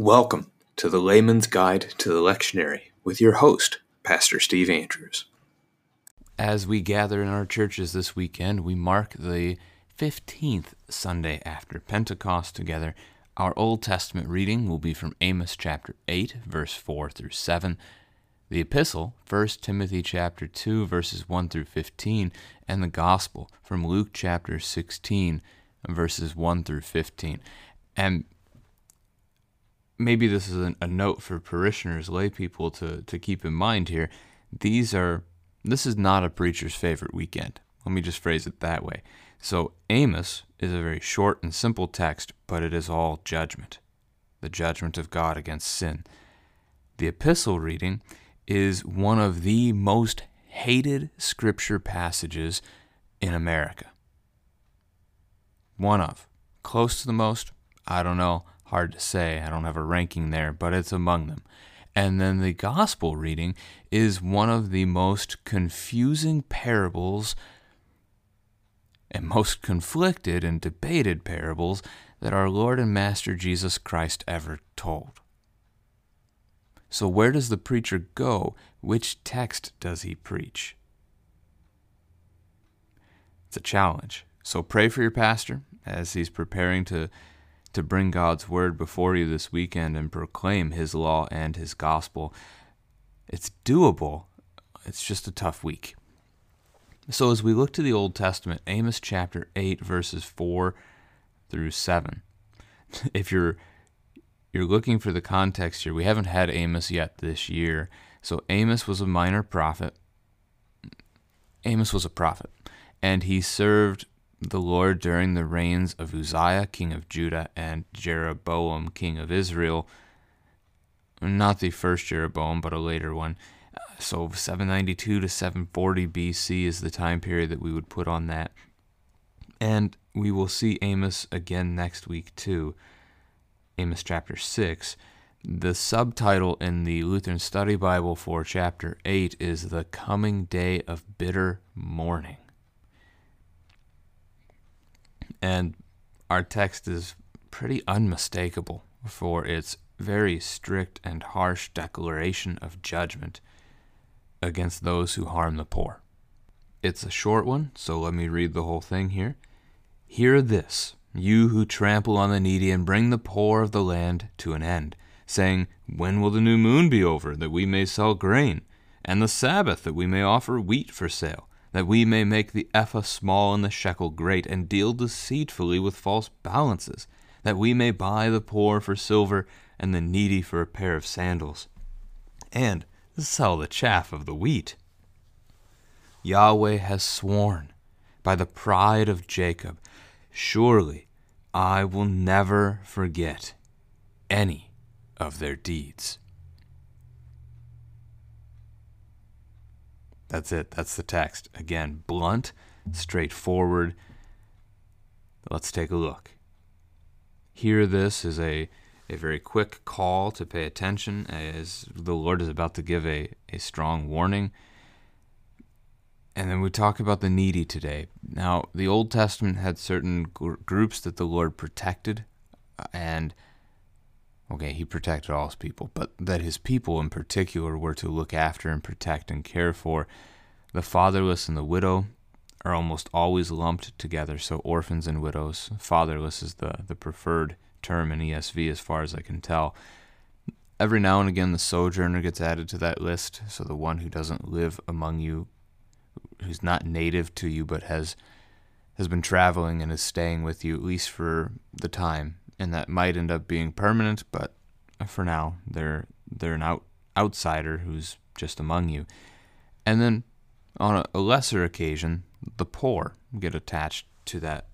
Welcome to the Layman's Guide to the Lectionary with your host, Pastor Steve Andrews. As we gather in our churches this weekend, we mark the 15th Sunday after Pentecost together. Our Old Testament reading will be from Amos chapter 8, verse 4 through 7. The epistle, 1 Timothy chapter 2, verses 1 through 15, and the gospel from Luke chapter 16, verses 1 through 15. And maybe this is a, a note for parishioners, lay people to, to keep in mind here. These are this is not a preacher's favorite weekend. Let me just phrase it that way. So Amos is a very short and simple text, but it is all judgment. The judgment of God against sin. The epistle reading is one of the most hated scripture passages in America. One of. Close to the most? I don't know. Hard to say. I don't have a ranking there, but it's among them. And then the gospel reading is one of the most confusing parables and most conflicted and debated parables that our Lord and Master Jesus Christ ever told. So, where does the preacher go? Which text does he preach? It's a challenge. So, pray for your pastor as he's preparing to to bring God's word before you this weekend and proclaim his law and his gospel. It's doable. It's just a tough week. So as we look to the Old Testament, Amos chapter 8 verses 4 through 7. If you're you're looking for the context here, we haven't had Amos yet this year. So Amos was a minor prophet. Amos was a prophet, and he served the Lord during the reigns of Uzziah, king of Judah, and Jeroboam, king of Israel. Not the first Jeroboam, but a later one. So 792 to 740 BC is the time period that we would put on that. And we will see Amos again next week, too. Amos chapter 6. The subtitle in the Lutheran Study Bible for chapter 8 is The Coming Day of Bitter Mourning. And our text is pretty unmistakable for its very strict and harsh declaration of judgment against those who harm the poor. It's a short one, so let me read the whole thing here. Hear this, you who trample on the needy and bring the poor of the land to an end, saying, When will the new moon be over, that we may sell grain, and the Sabbath, that we may offer wheat for sale? That we may make the ephah small and the shekel great, and deal deceitfully with false balances, that we may buy the poor for silver, and the needy for a pair of sandals, and sell the chaff of the wheat. Yahweh has sworn by the pride of Jacob, surely I will never forget any of their deeds. That's it. That's the text. Again, blunt, straightforward. Let's take a look. Here, this is a, a very quick call to pay attention as the Lord is about to give a, a strong warning. And then we talk about the needy today. Now, the Old Testament had certain gr- groups that the Lord protected, uh, and okay, he protected all his people, but that his people in particular were to look after and protect and care for. The fatherless and the widow are almost always lumped together, so orphans and widows. Fatherless is the, the preferred term in ESV as far as I can tell. Every now and again, the sojourner gets added to that list, so the one who doesn't live among you, who's not native to you, but has has been traveling and is staying with you at least for the time and that might end up being permanent, but for now, they're they're an out, outsider who's just among you. And then on a, a lesser occasion, the poor get attached to that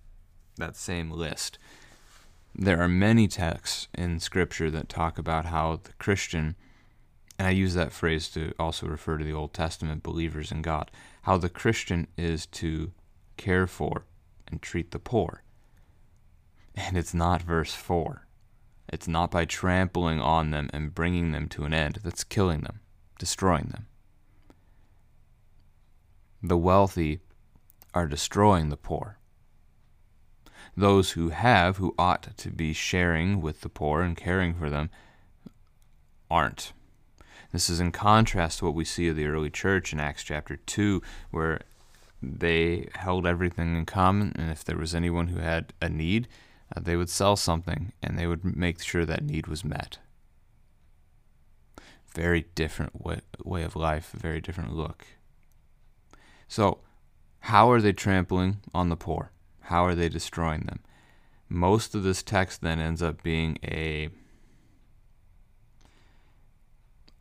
that same list. There are many texts in Scripture that talk about how the Christian, and I use that phrase to also refer to the Old Testament believers in God, how the Christian is to care for and treat the poor. And it's not verse 4. It's not by trampling on them and bringing them to an end that's killing them, destroying them. The wealthy are destroying the poor. Those who have, who ought to be sharing with the poor and caring for them, aren't. This is in contrast to what we see of the early church in Acts chapter 2, where they held everything in common, and if there was anyone who had a need, uh, they would sell something and they would make sure that need was met. Very different way, way of life, very different look. So, how are they trampling on the poor? How are they destroying them? Most of this text then ends up being a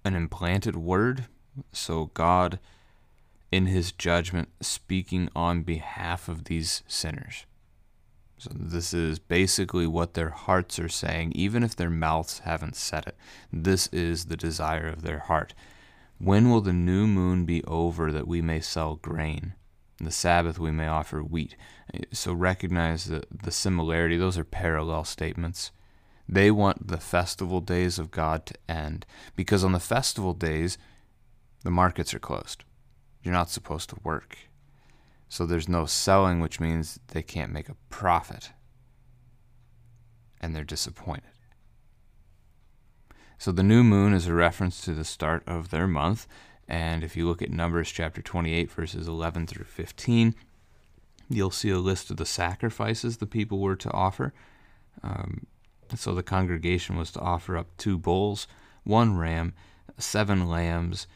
an implanted word. So God in his judgment speaking on behalf of these sinners. So this is basically what their hearts are saying, even if their mouths haven't said it. This is the desire of their heart. When will the new moon be over that we may sell grain? The Sabbath we may offer wheat. So recognize the, the similarity. Those are parallel statements. They want the festival days of God to end because on the festival days, the markets are closed. You're not supposed to work. So there's no selling, which means they can't make a profit. And they're disappointed. So the new moon is a reference to the start of their month. And if you look at Numbers chapter 28, verses 11 through 15, you'll see a list of the sacrifices the people were to offer. Um, so the congregation was to offer up two bulls, one ram, seven lambs,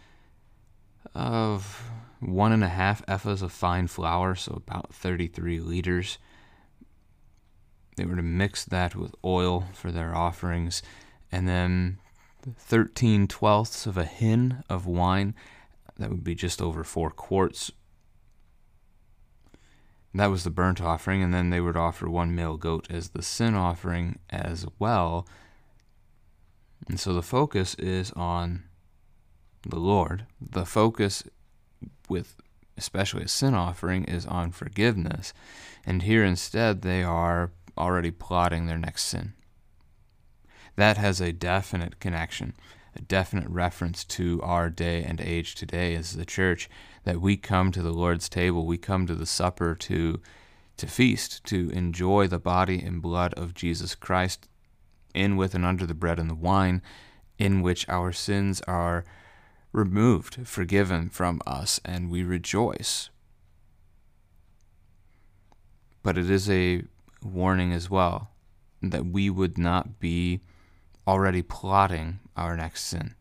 of one and a half ephahs of fine flour, so about 33 liters. They were to mix that with oil for their offerings, and then 13 twelfths of a hin of wine. That would be just over four quarts. That was the burnt offering, and then they would offer one male goat as the sin offering as well. And so the focus is on the Lord. The focus with especially a sin offering is on forgiveness. And here instead they are already plotting their next sin. That has a definite connection, a definite reference to our day and age today as the church that we come to the Lord's table, we come to the supper to to feast, to enjoy the body and blood of Jesus Christ in with and under the bread and the wine in which our sins are removed, forgiven from us, and we rejoice. But it is a warning as well that we would not be already plotting our next sin.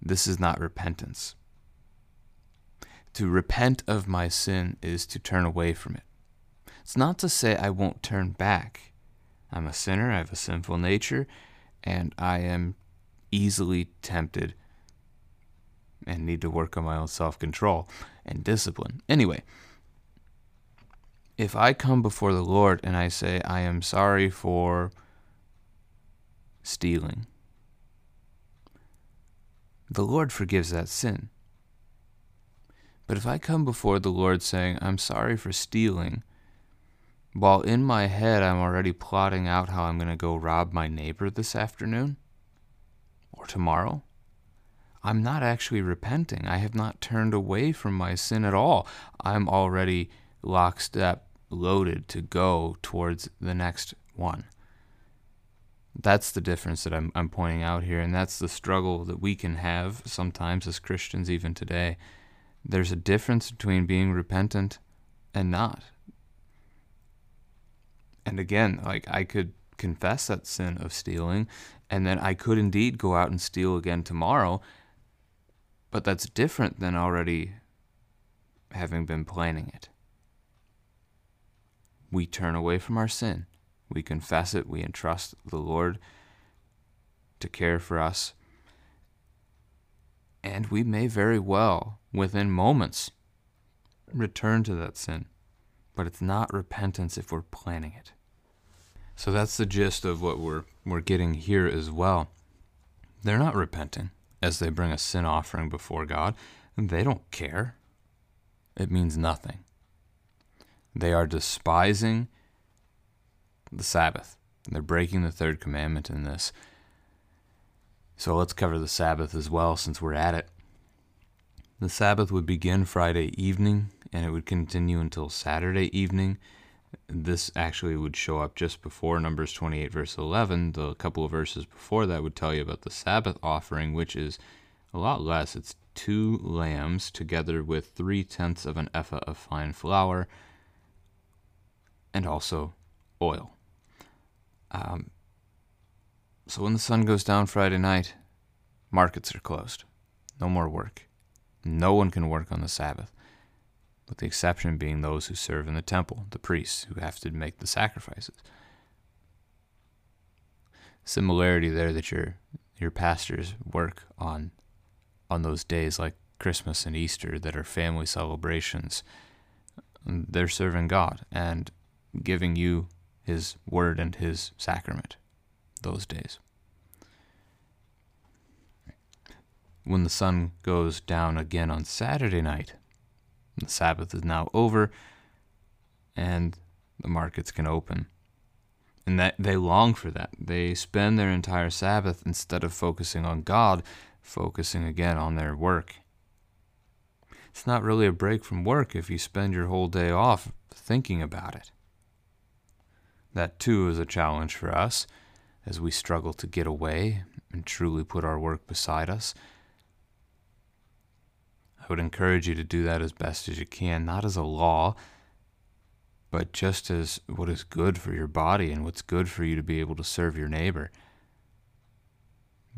This is not repentance. To repent of my sin is to turn away from it. It's not to say I won't turn back. I'm a sinner, I have a sinful nature, and I am easily tempted and need to work on my own self control and discipline. Anyway, if I come before the Lord and I say, I am sorry for stealing, the Lord forgives that sin. But if I come before the Lord saying, I'm sorry for stealing, while in my head I'm already plotting out how I'm going to go rob my neighbor this afternoon or tomorrow, I'm not actually repenting. I have not turned away from my sin at all. I'm already lockstep, loaded to go towards the next one. That's the difference that I'm, I'm pointing out here, and that's the struggle that we can have sometimes as Christians, even today. There's a difference between being repentant and not. And again, like I could confess that sin of stealing, and then I could indeed go out and steal again tomorrow, but that's different than already having been planning it. We turn away from our sin, we confess it, we entrust the Lord to care for us, and we may very well, within moments, return to that sin. But it's not repentance if we're planning it. So that's the gist of what we're we're getting here as well. They're not repenting as they bring a sin offering before God, they don't care. It means nothing. They are despising the Sabbath. They're breaking the third commandment in this. So let's cover the Sabbath as well since we're at it. The Sabbath would begin Friday evening and it would continue until Saturday evening. This actually would show up just before Numbers 28, verse 11. The couple of verses before that would tell you about the Sabbath offering, which is a lot less. It's two lambs together with three tenths of an ephah of fine flour and also oil. Um, so when the sun goes down Friday night, markets are closed. No more work. No one can work on the Sabbath, with the exception being those who serve in the temple, the priests who have to make the sacrifices. Similarity there that your your pastors work on on those days like Christmas and Easter that are family celebrations. They're serving God and giving you his word and his sacrament those days. When the sun goes down again on Saturday night, the Sabbath is now over and the markets can open. And that they long for that. They spend their entire Sabbath instead of focusing on God, focusing again on their work. It's not really a break from work if you spend your whole day off thinking about it. That too is a challenge for us as we struggle to get away and truly put our work beside us. I would encourage you to do that as best as you can, not as a law, but just as what is good for your body and what's good for you to be able to serve your neighbor.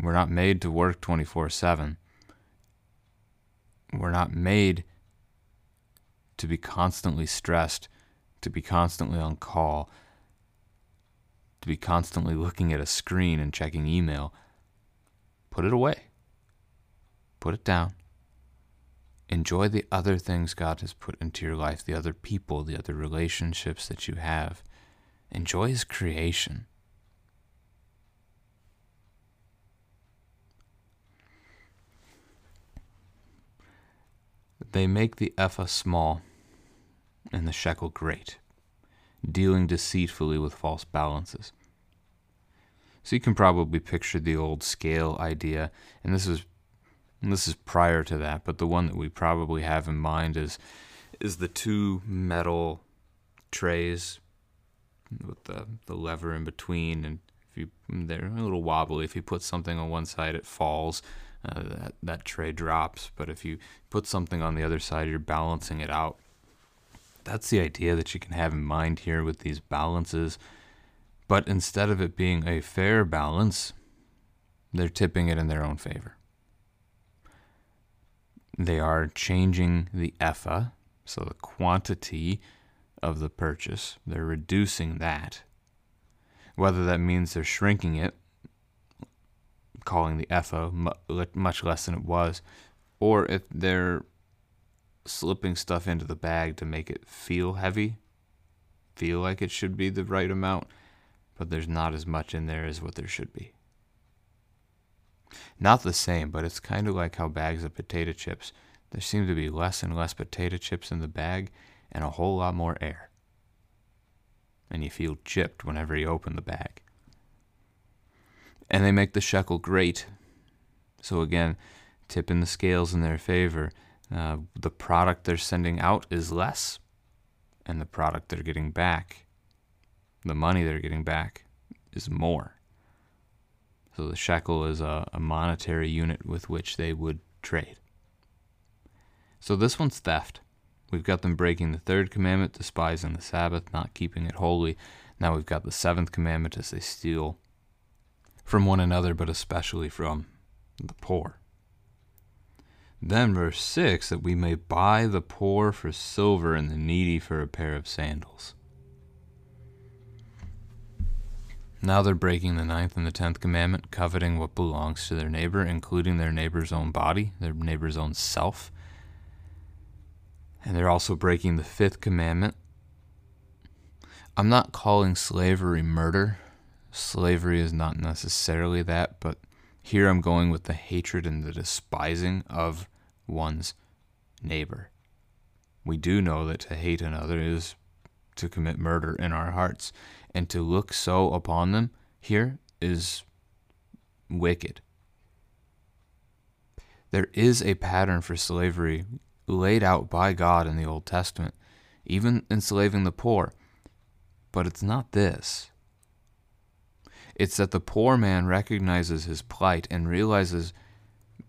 We're not made to work 24 7. We're not made to be constantly stressed, to be constantly on call, to be constantly looking at a screen and checking email, put it away. Put it down. Enjoy the other things God has put into your life, the other people, the other relationships that you have. Enjoy His creation. They make the ephah small and the shekel great dealing deceitfully with false balances. So you can probably picture the old scale idea, and this is and this is prior to that, but the one that we probably have in mind is is the two metal trays with the, the lever in between and if you they're a little wobbly if you put something on one side it falls uh, that that tray drops but if you put something on the other side you're balancing it out that's the idea that you can have in mind here with these balances. But instead of it being a fair balance, they're tipping it in their own favor. They are changing the ephah, so the quantity of the purchase, they're reducing that. Whether that means they're shrinking it, calling the ephah much less than it was, or if they're slipping stuff into the bag to make it feel heavy, feel like it should be the right amount, but there's not as much in there as what there should be. Not the same, but it's kind of like how bags of potato chips, there seem to be less and less potato chips in the bag and a whole lot more air. And you feel chipped whenever you open the bag. And they make the shekel great. So again, tipping the scales in their favor uh, the product they're sending out is less, and the product they're getting back, the money they're getting back, is more. So the shekel is a, a monetary unit with which they would trade. So this one's theft. We've got them breaking the third commandment, despising the Sabbath, not keeping it holy. Now we've got the seventh commandment as they steal from one another, but especially from the poor. Then, verse 6 that we may buy the poor for silver and the needy for a pair of sandals. Now they're breaking the ninth and the tenth commandment, coveting what belongs to their neighbor, including their neighbor's own body, their neighbor's own self. And they're also breaking the fifth commandment. I'm not calling slavery murder. Slavery is not necessarily that, but here I'm going with the hatred and the despising of one's neighbor. We do know that to hate another is to commit murder in our hearts, and to look so upon them here is wicked. There is a pattern for slavery laid out by God in the Old Testament, even enslaving the poor. But it's not this. It's that the poor man recognizes his plight and realizes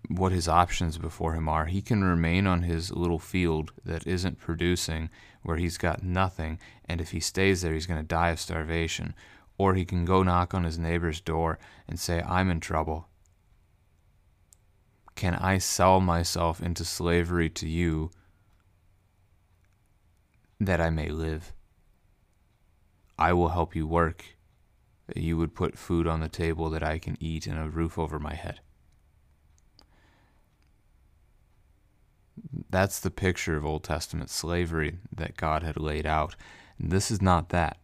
what his options before him are. He can remain on his little field that isn't producing, where he's got nothing, and if he stays there, he's going to die of starvation. Or he can go knock on his neighbor's door and say, I'm in trouble. Can I sell myself into slavery to you that I may live? I will help you work, that you would put food on the table that I can eat and a roof over my head. That's the picture of Old Testament slavery that God had laid out. And this is not that.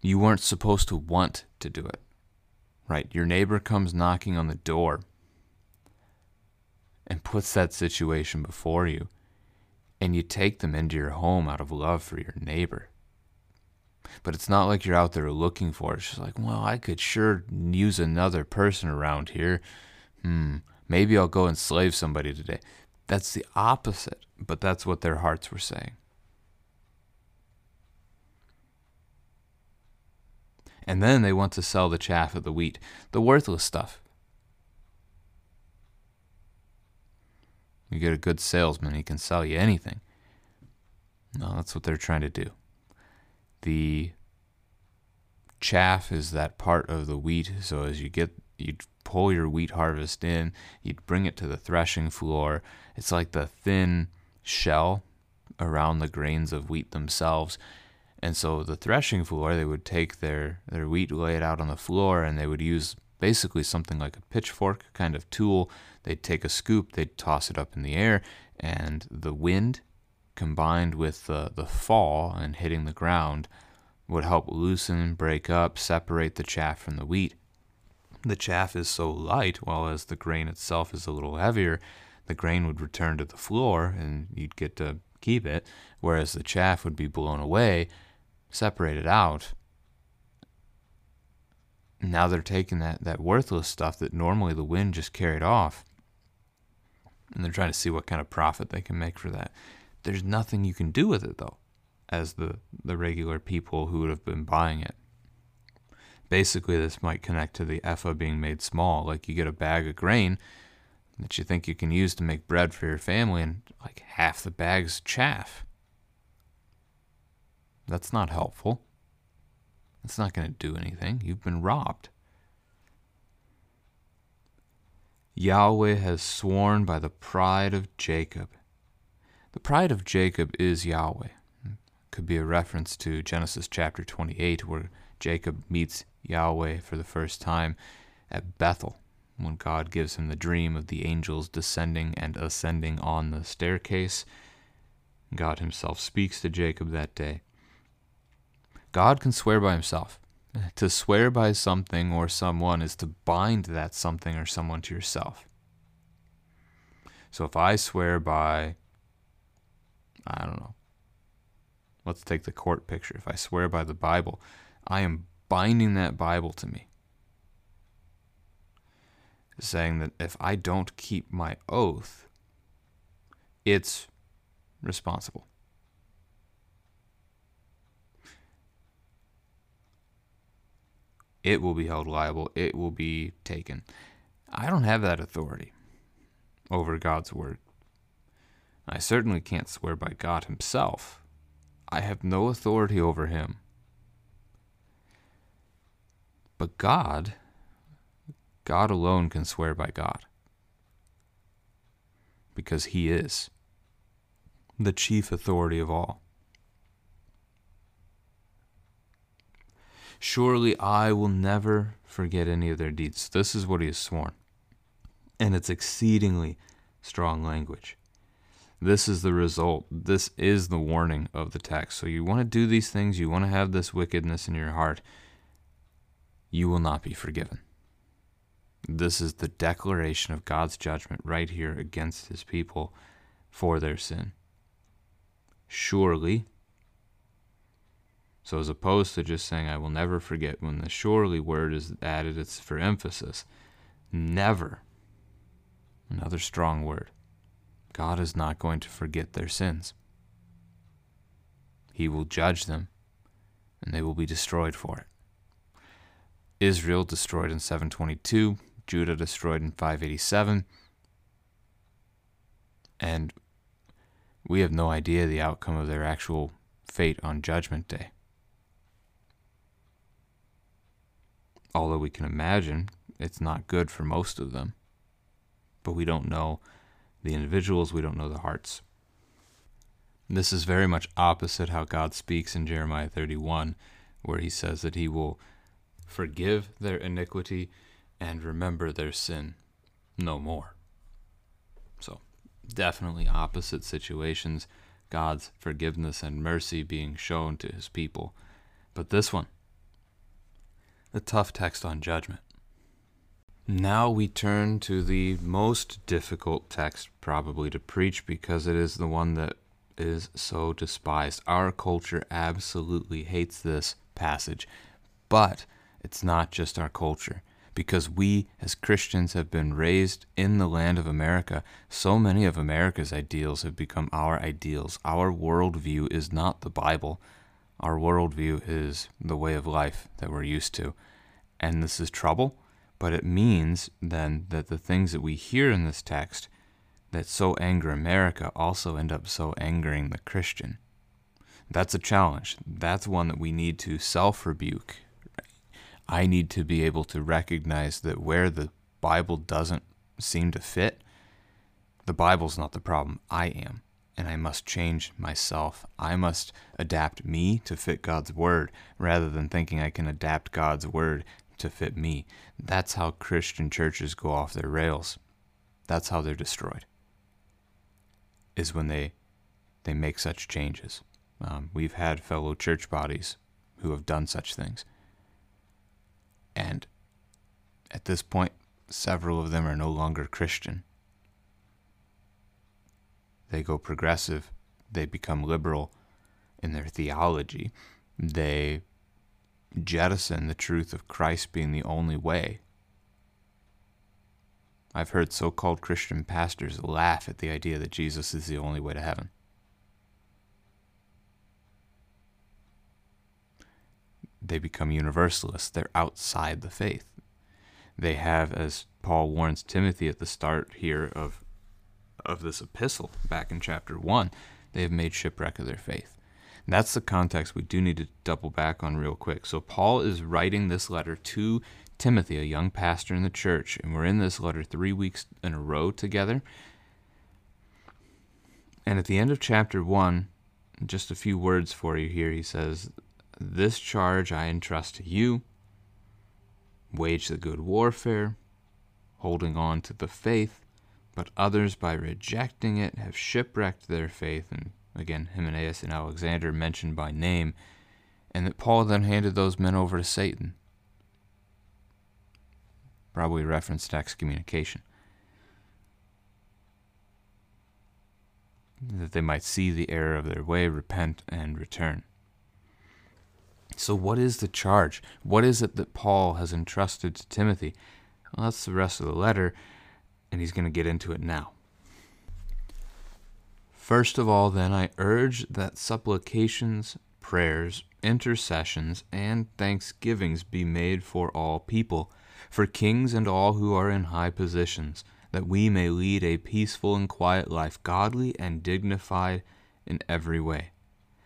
You weren't supposed to want to do it, right? Your neighbor comes knocking on the door and puts that situation before you, and you take them into your home out of love for your neighbor. But it's not like you're out there looking for it. It's just like, well, I could sure use another person around here. Hmm, maybe I'll go enslave somebody today. That's the opposite, but that's what their hearts were saying. And then they want to sell the chaff of the wheat, the worthless stuff. You get a good salesman, he can sell you anything. No, that's what they're trying to do. The chaff is that part of the wheat, so as you get you'd pull your wheat harvest in, you'd bring it to the threshing floor. It's like the thin shell around the grains of wheat themselves. And so the threshing floor, they would take their, their wheat, lay it out on the floor, and they would use basically something like a pitchfork kind of tool. They'd take a scoop, they'd toss it up in the air, and the wind combined with the, the fall and hitting the ground would help loosen, break up, separate the chaff from the wheat. The chaff is so light, while as the grain itself is a little heavier, the grain would return to the floor and you'd get to keep it, whereas the chaff would be blown away, separated out. Now they're taking that, that worthless stuff that normally the wind just carried off, and they're trying to see what kind of profit they can make for that. There's nothing you can do with it, though, as the, the regular people who would have been buying it. Basically, this might connect to the ephah being made small. Like you get a bag of grain that you think you can use to make bread for your family, and like half the bag's chaff. That's not helpful. It's not going to do anything. You've been robbed. Yahweh has sworn by the pride of Jacob. The pride of Jacob is Yahweh. Could be a reference to Genesis chapter 28, where Jacob meets Yahweh for the first time at Bethel when God gives him the dream of the angels descending and ascending on the staircase. God himself speaks to Jacob that day. God can swear by himself. To swear by something or someone is to bind that something or someone to yourself. So if I swear by, I don't know, let's take the court picture. If I swear by the Bible, I am binding that Bible to me. Saying that if I don't keep my oath, it's responsible. It will be held liable. It will be taken. I don't have that authority over God's word. I certainly can't swear by God Himself. I have no authority over Him. But God, God alone can swear by God. Because He is the chief authority of all. Surely I will never forget any of their deeds. This is what he has sworn. And it's exceedingly strong language. This is the result. This is the warning of the text. So you want to do these things, you want to have this wickedness in your heart you will not be forgiven. This is the declaration of God's judgment right here against his people for their sin. Surely, so as opposed to just saying, I will never forget, when the surely word is added, it's for emphasis. Never. Another strong word. God is not going to forget their sins. He will judge them and they will be destroyed for it. Israel destroyed in 722, Judah destroyed in 587, and we have no idea the outcome of their actual fate on Judgment Day. Although we can imagine it's not good for most of them, but we don't know the individuals, we don't know the hearts. This is very much opposite how God speaks in Jeremiah 31, where he says that he will forgive their iniquity and remember their sin no more. So, definitely opposite situations, God's forgiveness and mercy being shown to his people. But this one, a tough text on judgment. Now we turn to the most difficult text probably to preach because it is the one that is so despised. Our culture absolutely hates this passage, but it's not just our culture. Because we as Christians have been raised in the land of America, so many of America's ideals have become our ideals. Our worldview is not the Bible. Our worldview is the way of life that we're used to. And this is trouble, but it means then that the things that we hear in this text that so anger America also end up so angering the Christian. That's a challenge. That's one that we need to self rebuke. I need to be able to recognize that where the Bible doesn't seem to fit, the Bible's not the problem. I am. And I must change myself. I must adapt me to fit God's word rather than thinking I can adapt God's word to fit me. That's how Christian churches go off their rails. That's how they're destroyed is when they they make such changes. Um, we've had fellow church bodies who have done such things, and at this point, several of them are no longer Christian. They go progressive. They become liberal in their theology. They jettison the truth of Christ being the only way I've heard so called Christian pastors laugh at the idea that Jesus is the only way to heaven. They become universalists. They're outside the faith. They have, as Paul warns Timothy at the start here of, of this epistle, back in chapter 1, they have made shipwreck of their faith. And that's the context we do need to double back on real quick. So, Paul is writing this letter to Timothy, a young pastor in the church, and we're in this letter three weeks in a row together. And at the end of chapter one, just a few words for you here, he says, This charge I entrust to you wage the good warfare, holding on to the faith, but others by rejecting it have shipwrecked their faith. And again, Hymenaeus and Alexander mentioned by name, and that Paul then handed those men over to Satan probably reference to excommunication. That they might see the error of their way, repent, and return. So, what is the charge? What is it that Paul has entrusted to Timothy? Well, that's the rest of the letter, and he's going to get into it now. First of all, then, I urge that supplications, prayers, intercessions, and thanksgivings be made for all people for kings and all who are in high positions, that we may lead a peaceful and quiet life, godly and dignified in every way.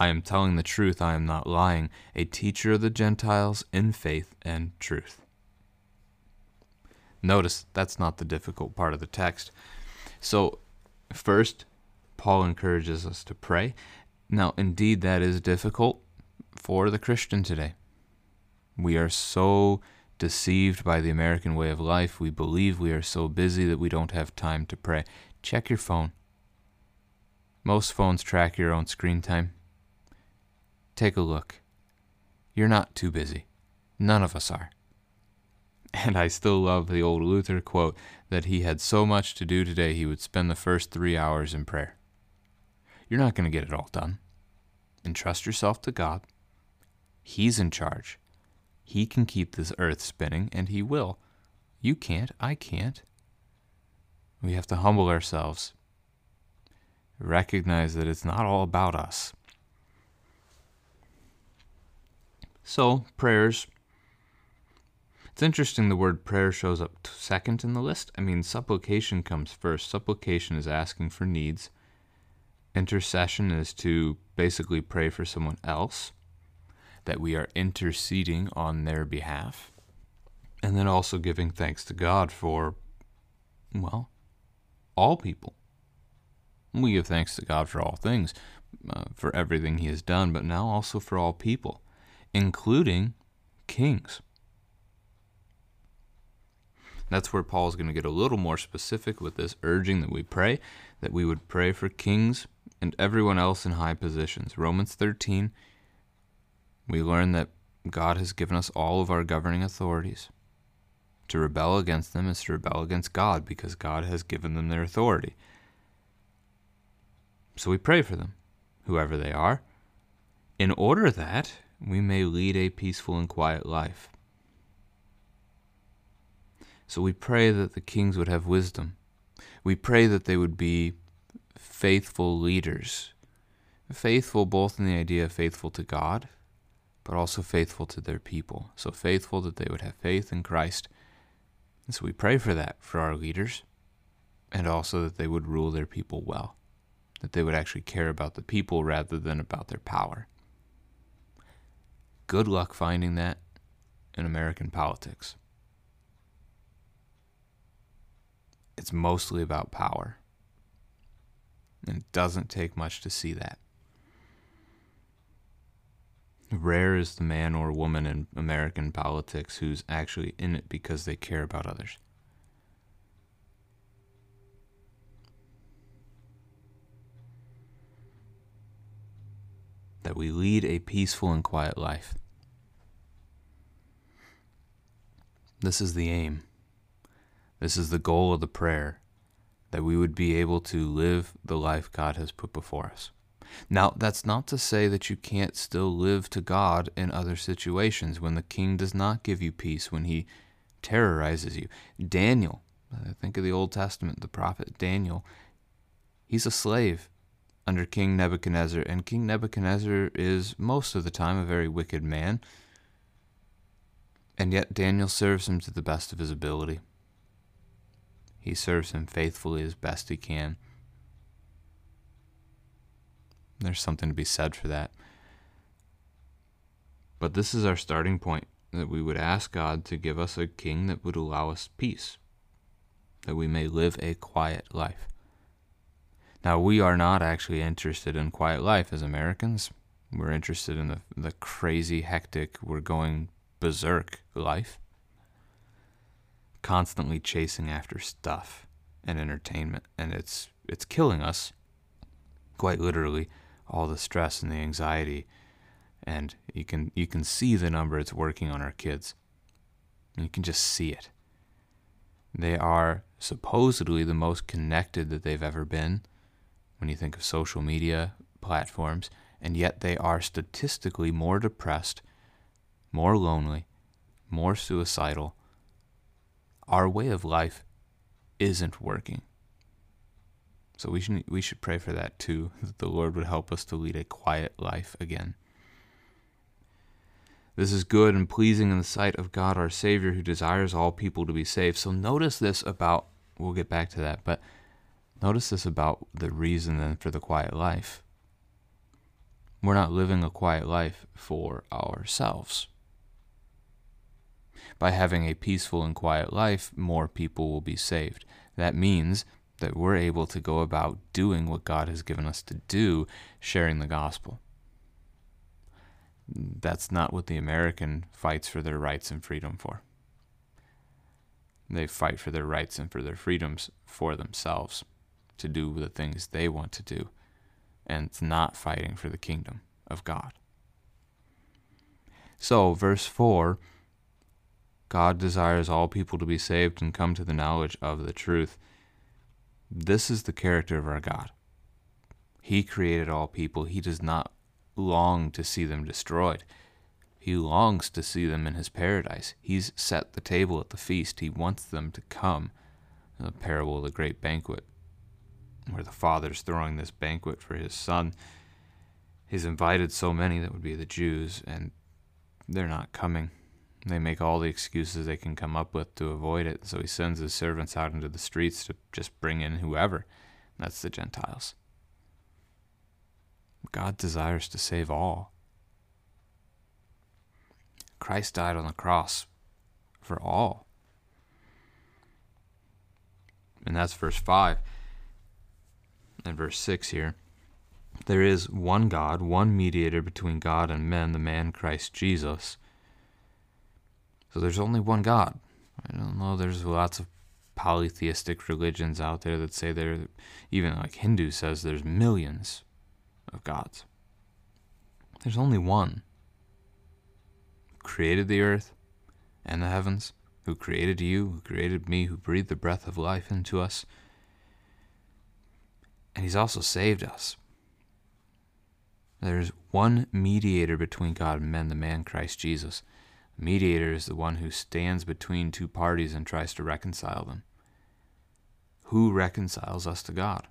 I am telling the truth, I am not lying, a teacher of the Gentiles in faith and truth. Notice that's not the difficult part of the text. So, first, Paul encourages us to pray. Now, indeed, that is difficult for the Christian today. We are so deceived by the American way of life. We believe we are so busy that we don't have time to pray. Check your phone. Most phones track your own screen time. Take a look. You're not too busy. None of us are. And I still love the old Luther quote that he had so much to do today he would spend the first three hours in prayer. You're not going to get it all done. Entrust yourself to God. He's in charge. He can keep this earth spinning, and He will. You can't. I can't. We have to humble ourselves, recognize that it's not all about us. So, prayers. It's interesting the word prayer shows up second in the list. I mean, supplication comes first. Supplication is asking for needs. Intercession is to basically pray for someone else, that we are interceding on their behalf. And then also giving thanks to God for, well, all people. We give thanks to God for all things, uh, for everything He has done, but now also for all people, including kings. That's where Paul's going to get a little more specific with this urging that we pray, that we would pray for kings and everyone else in high positions. Romans 13, we learn that God has given us all of our governing authorities. To rebel against them is to rebel against God because God has given them their authority. So we pray for them, whoever they are, in order that we may lead a peaceful and quiet life. So we pray that the kings would have wisdom. We pray that they would be faithful leaders. Faithful both in the idea of faithful to God, but also faithful to their people. So faithful that they would have faith in Christ. And so we pray for that for our leaders, and also that they would rule their people well, that they would actually care about the people rather than about their power. Good luck finding that in American politics. It's mostly about power. And it doesn't take much to see that. Rare is the man or woman in American politics who's actually in it because they care about others. That we lead a peaceful and quiet life. This is the aim. This is the goal of the prayer that we would be able to live the life God has put before us. Now, that's not to say that you can't still live to God in other situations when the king does not give you peace, when he terrorizes you. Daniel, think of the Old Testament, the prophet Daniel, he's a slave under King Nebuchadnezzar, and King Nebuchadnezzar is most of the time a very wicked man. And yet Daniel serves him to the best of his ability. He serves him faithfully as best he can. There's something to be said for that. But this is our starting point that we would ask God to give us a king that would allow us peace, that we may live a quiet life. Now, we are not actually interested in quiet life as Americans. We're interested in the, the crazy, hectic, we're going berserk life. Constantly chasing after stuff and entertainment and it's it's killing us quite literally all the stress and the anxiety. And you can you can see the number it's working on our kids. You can just see it. They are supposedly the most connected that they've ever been when you think of social media platforms and yet they are statistically more depressed more lonely more suicidal our way of life isn't working. So we should we should pray for that too, that the Lord would help us to lead a quiet life again. This is good and pleasing in the sight of God our Savior who desires all people to be saved. So notice this about we'll get back to that, but notice this about the reason then for the quiet life. We're not living a quiet life for ourselves by having a peaceful and quiet life, more people will be saved. That means that we're able to go about doing what God has given us to do, sharing the gospel. That's not what the American fights for their rights and freedom for. They fight for their rights and for their freedoms for themselves, to do the things they want to do, and it's not fighting for the kingdom of God. So, verse 4 God desires all people to be saved and come to the knowledge of the truth. This is the character of our God. He created all people. He does not long to see them destroyed. He longs to see them in his paradise. He's set the table at the feast. He wants them to come. The parable of the great banquet, where the father's throwing this banquet for his son. He's invited so many that would be the Jews, and they're not coming. They make all the excuses they can come up with to avoid it, so he sends his servants out into the streets to just bring in whoever. That's the Gentiles. God desires to save all. Christ died on the cross for all. And that's verse 5 and verse 6 here. There is one God, one mediator between God and men, the man Christ Jesus. So there's only one God. I don't know, there's lots of polytheistic religions out there that say there, even like Hindu says there's millions of gods. There's only one who created the earth and the heavens, who created you, who created me, who breathed the breath of life into us. And he's also saved us. There's one mediator between God and men, the man Christ Jesus. The mediator is the one who stands between two parties and tries to reconcile them. Who reconciles us to God?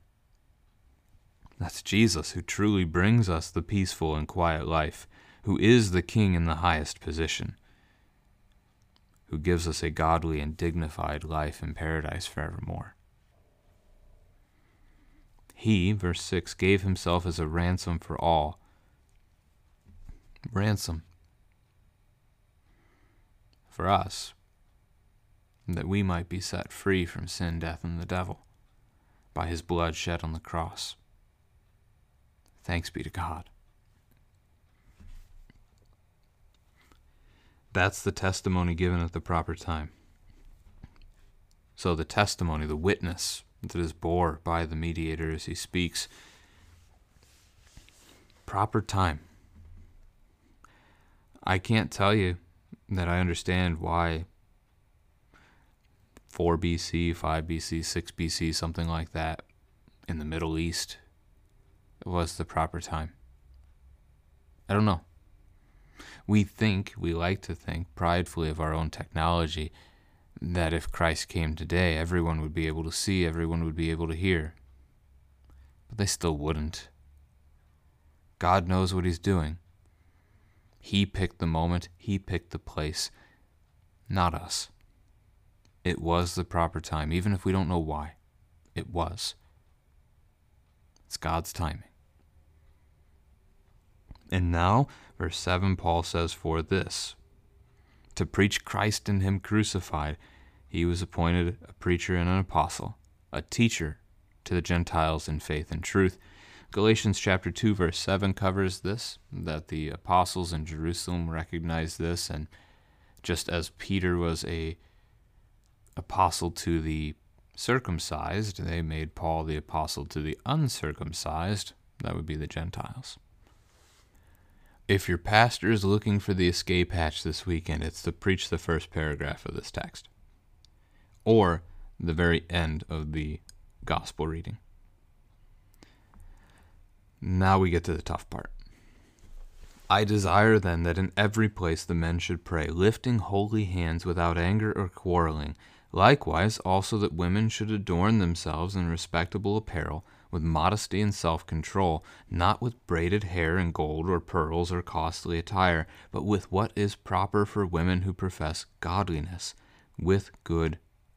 That's Jesus, who truly brings us the peaceful and quiet life, who is the King in the highest position, who gives us a godly and dignified life in paradise forevermore. He, verse 6, gave himself as a ransom for all. Ransom. For us, that we might be set free from sin, death, and the devil by his blood shed on the cross. Thanks be to God. That's the testimony given at the proper time. So, the testimony, the witness that is bore by the mediator as he speaks, proper time. I can't tell you that I understand why 4 BC, 5 BC, 6 BC, something like that in the Middle East was the proper time. I don't know. We think, we like to think pridefully of our own technology that if Christ came today, everyone would be able to see, everyone would be able to hear. But they still wouldn't. God knows what He's doing. He picked the moment, He picked the place, not us. It was the proper time, even if we don't know why. It was. It's God's timing. And now, verse 7, Paul says, For this, to preach Christ and Him crucified, he was appointed a preacher and an apostle, a teacher to the Gentiles in faith and truth. Galatians chapter 2 verse 7 covers this that the apostles in Jerusalem recognized this and just as Peter was a apostle to the circumcised, they made Paul the apostle to the uncircumcised, that would be the Gentiles. If your pastor is looking for the escape hatch this weekend, it's to preach the first paragraph of this text or the very end of the gospel reading. Now we get to the tough part. I desire then that in every place the men should pray, lifting holy hands without anger or quarreling. Likewise, also that women should adorn themselves in respectable apparel with modesty and self control, not with braided hair and gold or pearls or costly attire, but with what is proper for women who profess godliness, with good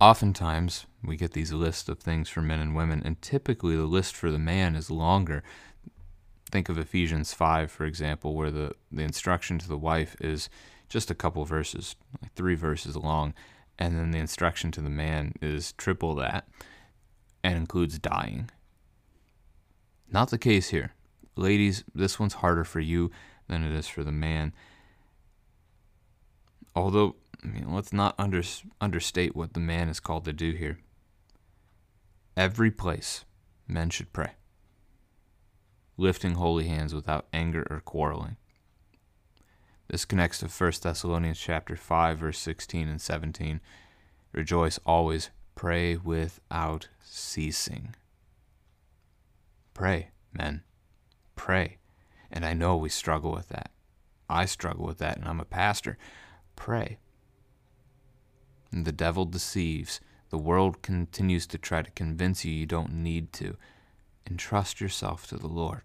Oftentimes, we get these lists of things for men and women, and typically the list for the man is longer. Think of Ephesians 5, for example, where the, the instruction to the wife is just a couple verses, like three verses long, And then the instruction to the man is triple that and includes dying. Not the case here. Ladies, this one's harder for you than it is for the man. Although, I mean, let's not under, understate what the man is called to do here. Every place, men should pray, lifting holy hands without anger or quarreling. This connects to 1 Thessalonians chapter 5 verse 16 and 17. Rejoice always, pray without ceasing. Pray, men. Pray. And I know we struggle with that. I struggle with that and I'm a pastor. Pray. And the devil deceives. The world continues to try to convince you you don't need to. Entrust yourself to the Lord.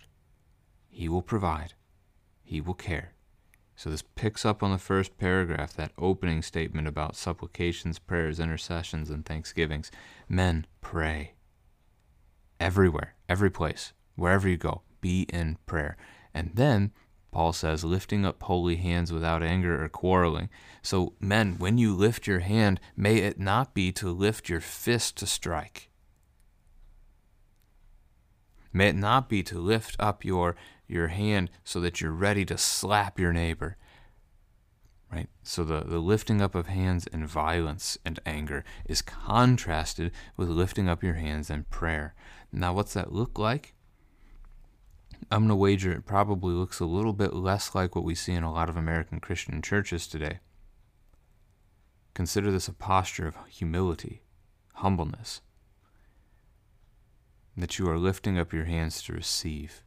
He will provide. He will care. So this picks up on the first paragraph, that opening statement about supplications, prayers, intercessions, and thanksgivings. Men, pray. Everywhere, every place, wherever you go, be in prayer. And then Paul says, lifting up holy hands without anger or quarreling. So, men, when you lift your hand, may it not be to lift your fist to strike. May it not be to lift up your your hand so that you're ready to slap your neighbor. Right? So the, the lifting up of hands in violence and anger is contrasted with lifting up your hands in prayer. Now, what's that look like? I'm going to wager it probably looks a little bit less like what we see in a lot of American Christian churches today. Consider this a posture of humility, humbleness, that you are lifting up your hands to receive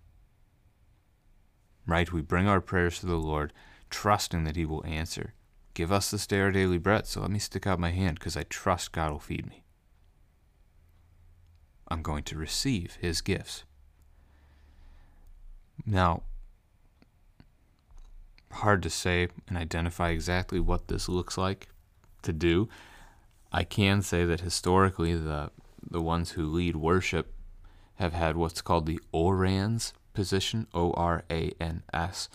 right? We bring our prayers to the Lord, trusting that He will answer. Give us this day our daily bread, so let me stick out my hand because I trust God will feed me. I'm going to receive His gifts. Now, hard to say and identify exactly what this looks like to do. I can say that historically, the the ones who lead worship have had what's called the orans position, O R A N S.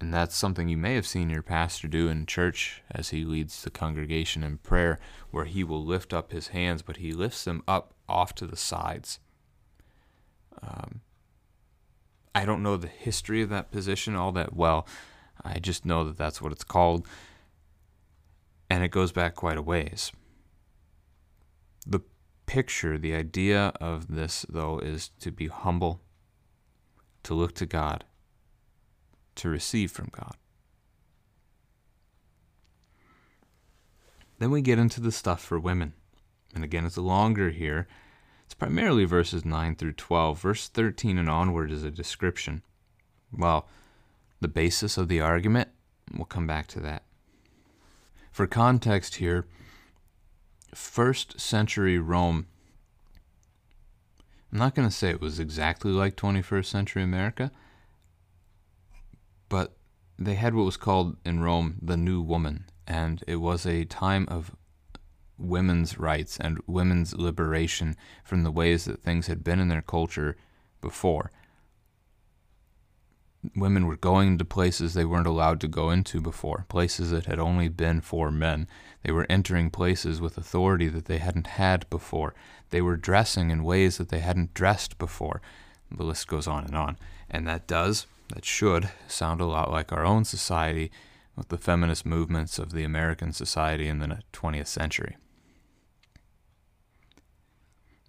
And that's something you may have seen your pastor do in church as he leads the congregation in prayer, where he will lift up his hands, but he lifts them up off to the sides. Um, I don't know the history of that position all that well. I just know that that's what it's called. And it goes back quite a ways. The picture, the idea of this, though, is to be humble to look to God, to receive from God. Then we get into the stuff for women. And again, it's longer here. Primarily verses 9 through 12. Verse 13 and onward is a description. Well, the basis of the argument, we'll come back to that. For context here, first century Rome I'm not going to say it was exactly like 21st century America, but they had what was called in Rome the New Woman, and it was a time of women's rights and women's liberation from the ways that things had been in their culture before. Women were going to places they weren't allowed to go into before, places that had only been for men. They were entering places with authority that they hadn't had before. They were dressing in ways that they hadn't dressed before. The list goes on and on. And that does, that should, sound a lot like our own society with the feminist movements of the American society in the 20th century.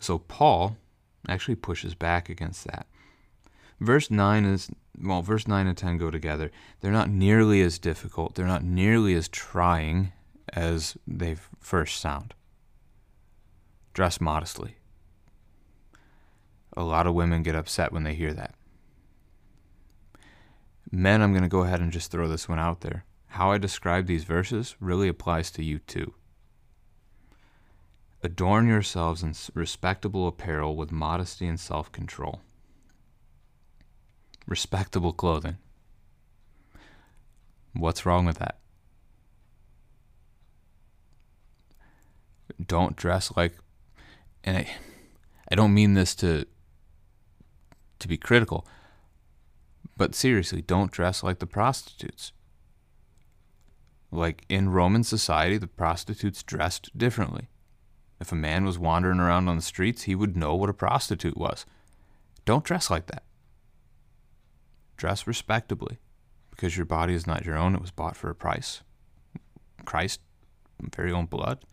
So Paul actually pushes back against that. Verse 9 is, well, verse 9 and 10 go together. They're not nearly as difficult, they're not nearly as trying as they first sound. Dress modestly. A lot of women get upset when they hear that. Men, I'm going to go ahead and just throw this one out there. How I describe these verses really applies to you too. Adorn yourselves in respectable apparel with modesty and self control. Respectable clothing. What's wrong with that? Don't dress like and I, I don't mean this to to be critical, but seriously, don't dress like the prostitutes. Like in Roman society, the prostitutes dressed differently. If a man was wandering around on the streets, he would know what a prostitute was. Don't dress like that. Dress respectably because your body is not your own, it was bought for a price. Christ, very own blood.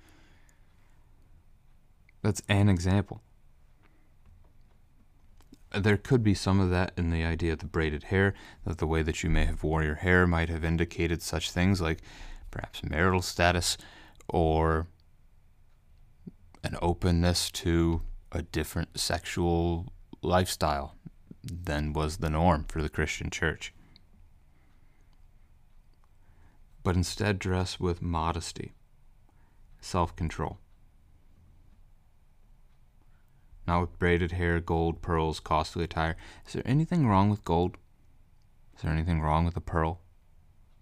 That's an example. There could be some of that in the idea of the braided hair, that the way that you may have wore your hair might have indicated such things like perhaps marital status or an openness to a different sexual lifestyle than was the norm for the Christian church. But instead, dress with modesty, self control. Not with braided hair, gold, pearls, costly attire. Is there anything wrong with gold? Is there anything wrong with a pearl?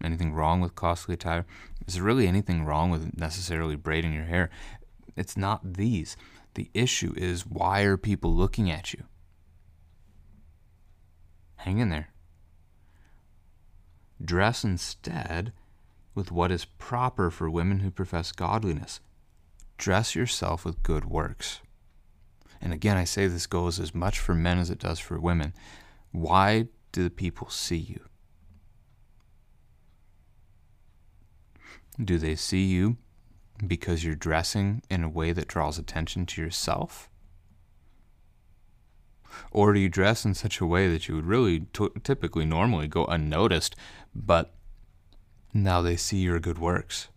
Anything wrong with costly attire? Is there really anything wrong with necessarily braiding your hair? It's not these. The issue is why are people looking at you? Hang in there. Dress instead with what is proper for women who profess godliness. Dress yourself with good works. And again, I say this goes as much for men as it does for women. Why do the people see you? Do they see you because you're dressing in a way that draws attention to yourself? Or do you dress in such a way that you would really t- typically normally go unnoticed, but now they see your good works?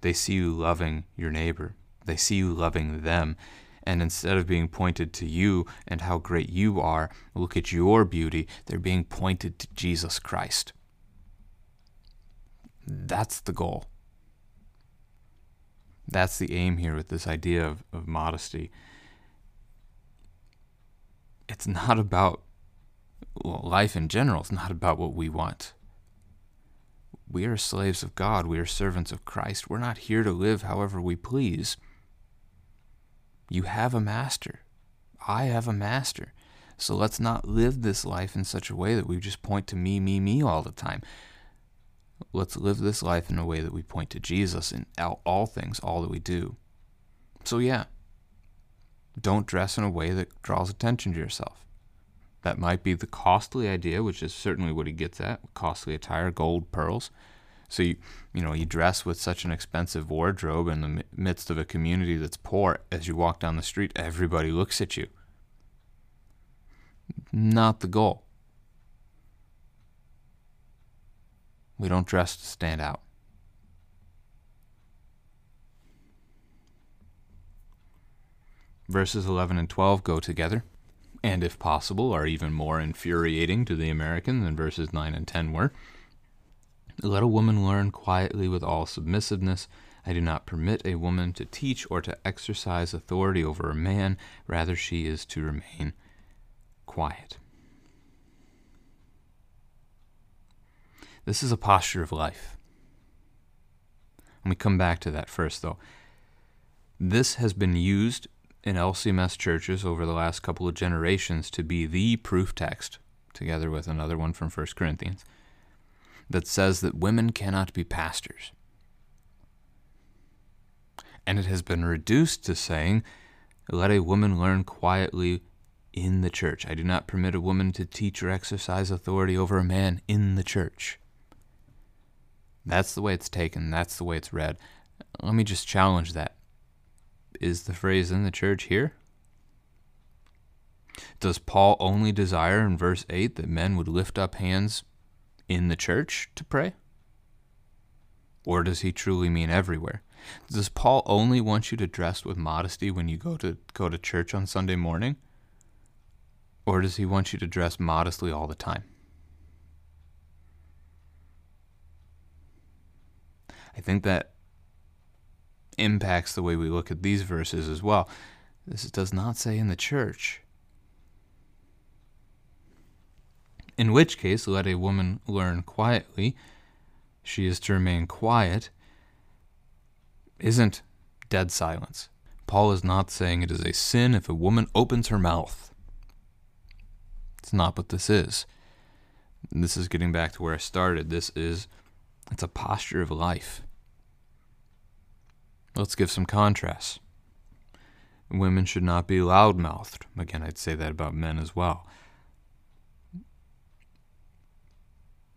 They see you loving your neighbor. They see you loving them. And instead of being pointed to you and how great you are, look at your beauty, they're being pointed to Jesus Christ. That's the goal. That's the aim here with this idea of, of modesty. It's not about well, life in general, it's not about what we want. We are slaves of God, we are servants of Christ. We're not here to live however we please. You have a master. I have a master. So let's not live this life in such a way that we just point to me, me, me all the time. Let's live this life in a way that we point to Jesus in all things, all that we do. So, yeah, don't dress in a way that draws attention to yourself. That might be the costly idea, which is certainly what he gets at costly attire, gold, pearls. So you you know you dress with such an expensive wardrobe in the midst of a community that's poor. As you walk down the street, everybody looks at you. Not the goal. We don't dress to stand out. Verses 11 and 12 go together, and if possible, are even more infuriating to the American than verses 9 and 10 were. Let a woman learn quietly with all submissiveness. I do not permit a woman to teach or to exercise authority over a man, rather, she is to remain quiet. This is a posture of life. Let me come back to that first, though. This has been used in LCMS churches over the last couple of generations to be the proof text, together with another one from 1 Corinthians that says that women cannot be pastors. And it has been reduced to saying, let a woman learn quietly in the church. I do not permit a woman to teach or exercise authority over a man in the church. That's the way it's taken, that's the way it's read. Let me just challenge that. Is the phrase in the church here? Does Paul only desire in verse 8 that men would lift up hands in the church to pray? Or does he truly mean everywhere? Does Paul only want you to dress with modesty when you go to go to church on Sunday morning? Or does he want you to dress modestly all the time? I think that impacts the way we look at these verses as well. This does not say in the church. in which case let a woman learn quietly. She is to remain quiet, isn't dead silence. Paul is not saying it is a sin if a woman opens her mouth. It's not what this is. This is getting back to where I started. This is It's a posture of life. Let's give some contrasts. Women should not be loudmouthed. Again, I'd say that about men as well.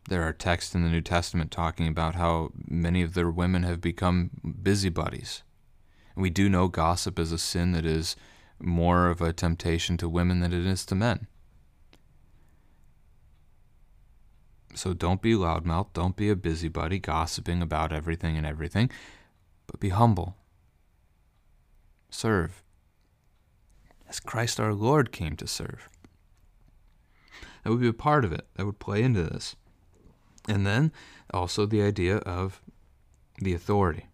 There are texts in the New Testament talking about how many of their women have become busybodies. We do know gossip is a sin that is more of a temptation to women than it is to men. So don't be loudmouthed, don't be a busybody gossiping about everything and everything, but be humble. Serve as Christ our Lord came to serve. That would be a part of it. That would play into this. And then also the idea of the authority.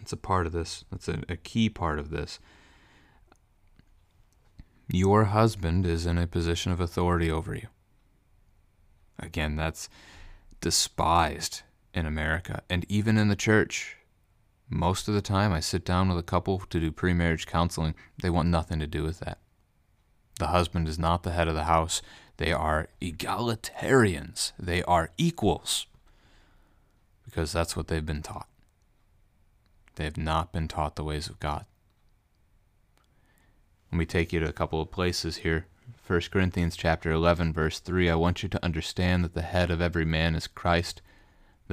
It's a part of this, that's a, a key part of this. Your husband is in a position of authority over you. Again, that's despised in America and even in the church. Most of the time, I sit down with a couple to do pre marriage counseling. They want nothing to do with that. The husband is not the head of the house. They are egalitarians, they are equals because that's what they've been taught. They have not been taught the ways of God. Let me take you to a couple of places here. 1 Corinthians chapter 11 verse 3 I want you to understand that the head of every man is Christ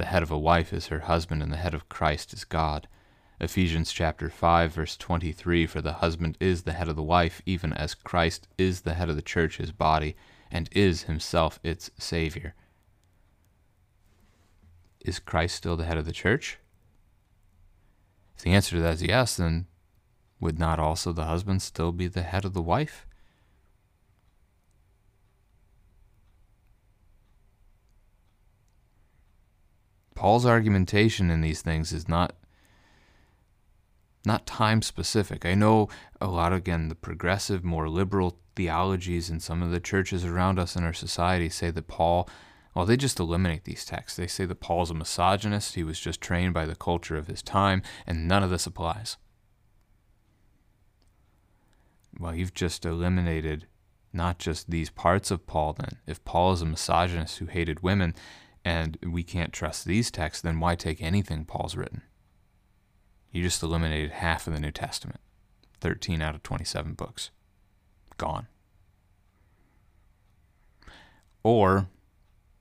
the head of a wife is her husband, and the head of Christ is God. Ephesians chapter 5 verse 23 For the husband is the head of the wife, even as Christ is the head of the church, his body, and is himself its Savior. Is Christ still the head of the church? If the answer to that is yes, then would not also the husband still be the head of the wife? Paul's argumentation in these things is not not time specific. I know a lot again the progressive, more liberal theologies in some of the churches around us in our society say that Paul well, they just eliminate these texts. They say that Paul's a misogynist, he was just trained by the culture of his time, and none of this applies. Well, you've just eliminated not just these parts of Paul then. If Paul is a misogynist who hated women, and we can't trust these texts, then why take anything Paul's written? You just eliminated half of the New Testament 13 out of 27 books. Gone. Or,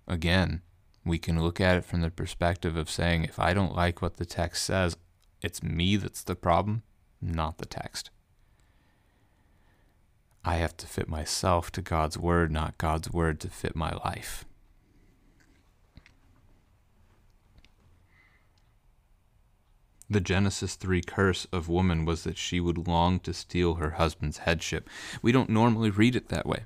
again, we can look at it from the perspective of saying if I don't like what the text says, it's me that's the problem, not the text. I have to fit myself to God's word, not God's word to fit my life. The Genesis 3 curse of woman was that she would long to steal her husband's headship. We don't normally read it that way.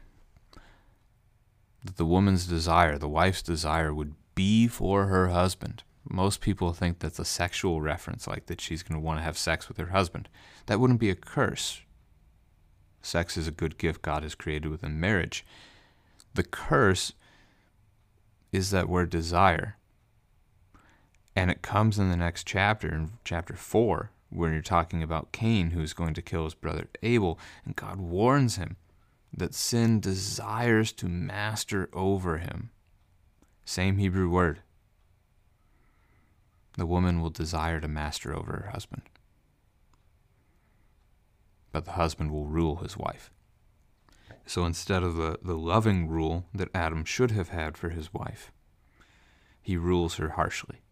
That the woman's desire, the wife's desire, would be for her husband. Most people think that's a sexual reference, like that she's going to want to have sex with her husband. That wouldn't be a curse. Sex is a good gift God has created within marriage. The curse is that word desire. And it comes in the next chapter, in chapter 4, when you're talking about Cain, who's going to kill his brother Abel. And God warns him that sin desires to master over him. Same Hebrew word. The woman will desire to master over her husband, but the husband will rule his wife. So instead of the, the loving rule that Adam should have had for his wife, he rules her harshly.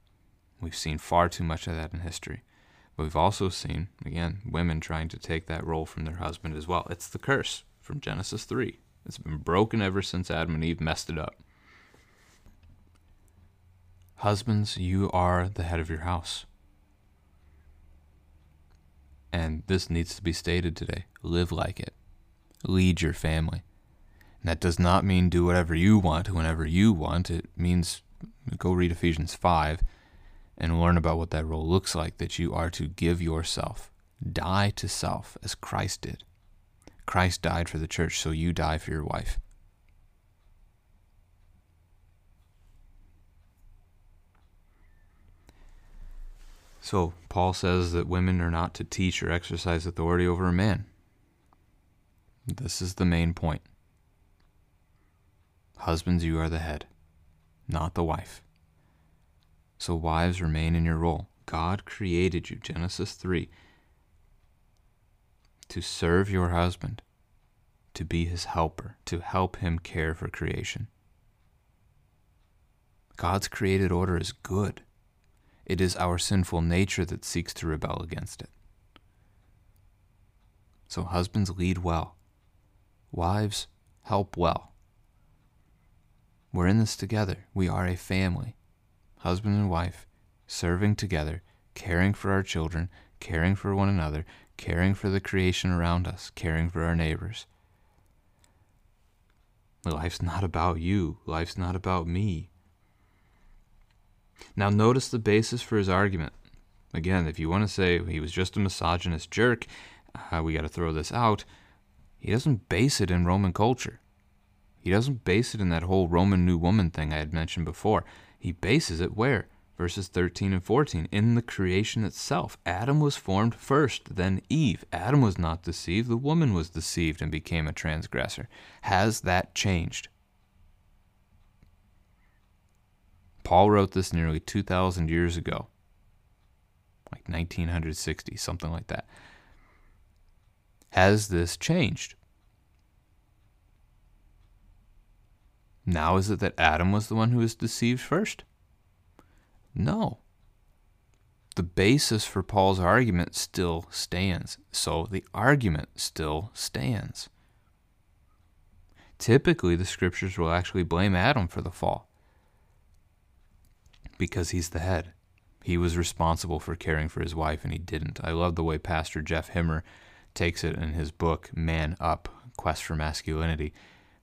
We've seen far too much of that in history. But we've also seen, again, women trying to take that role from their husband as well. It's the curse from Genesis 3. It's been broken ever since Adam and Eve messed it up. Husbands, you are the head of your house. And this needs to be stated today. Live like it. Lead your family. And that does not mean do whatever you want whenever you want. It means go read Ephesians 5 and learn about what that role looks like that you are to give yourself, die to self as Christ did. Christ died for the church, so you die for your wife. So, Paul says that women are not to teach or exercise authority over a man. This is the main point. Husbands, you are the head, not the wife. So, wives, remain in your role. God created you, Genesis 3, to serve your husband, to be his helper, to help him care for creation. God's created order is good. It is our sinful nature that seeks to rebel against it. So, husbands, lead well. Wives, help well. We're in this together. We are a family, husband and wife, serving together, caring for our children, caring for one another, caring for the creation around us, caring for our neighbors. Life's not about you. Life's not about me. Now, notice the basis for his argument. Again, if you want to say he was just a misogynist jerk, uh, we got to throw this out. He doesn't base it in Roman culture. He doesn't base it in that whole Roman new woman thing I had mentioned before. He bases it where? Verses 13 and 14. In the creation itself. Adam was formed first, then Eve. Adam was not deceived, the woman was deceived and became a transgressor. Has that changed? Paul wrote this nearly 2,000 years ago, like 1960, something like that. Has this changed? Now is it that Adam was the one who was deceived first? No. The basis for Paul's argument still stands. So the argument still stands. Typically, the scriptures will actually blame Adam for the fall because he's the head. He was responsible for caring for his wife and he didn't. I love the way Pastor Jeff Himmer takes it in his book, Man Up Quest for Masculinity,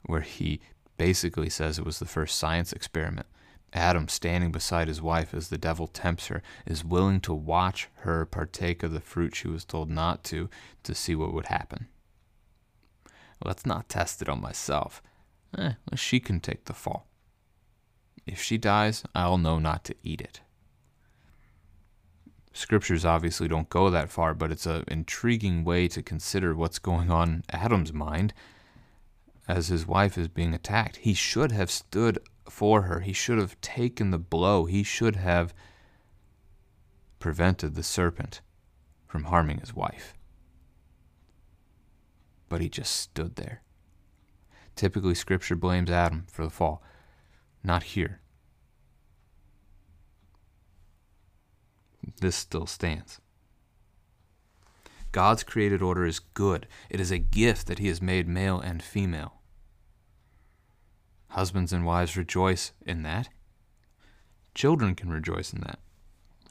where he basically says it was the first science experiment. Adam, standing beside his wife as the devil tempts her, is willing to watch her partake of the fruit she was told not to, to see what would happen. Let's not test it on myself. Eh, she can take the fall. If she dies, I'll know not to eat it. Scriptures obviously don't go that far, but it's an intriguing way to consider what's going on in Adam's mind as his wife is being attacked. He should have stood for her, he should have taken the blow, he should have prevented the serpent from harming his wife. But he just stood there. Typically, Scripture blames Adam for the fall, not here. this still stands. God's created order is good. It is a gift that He has made male and female. Husbands and wives rejoice in that. Children can rejoice in that.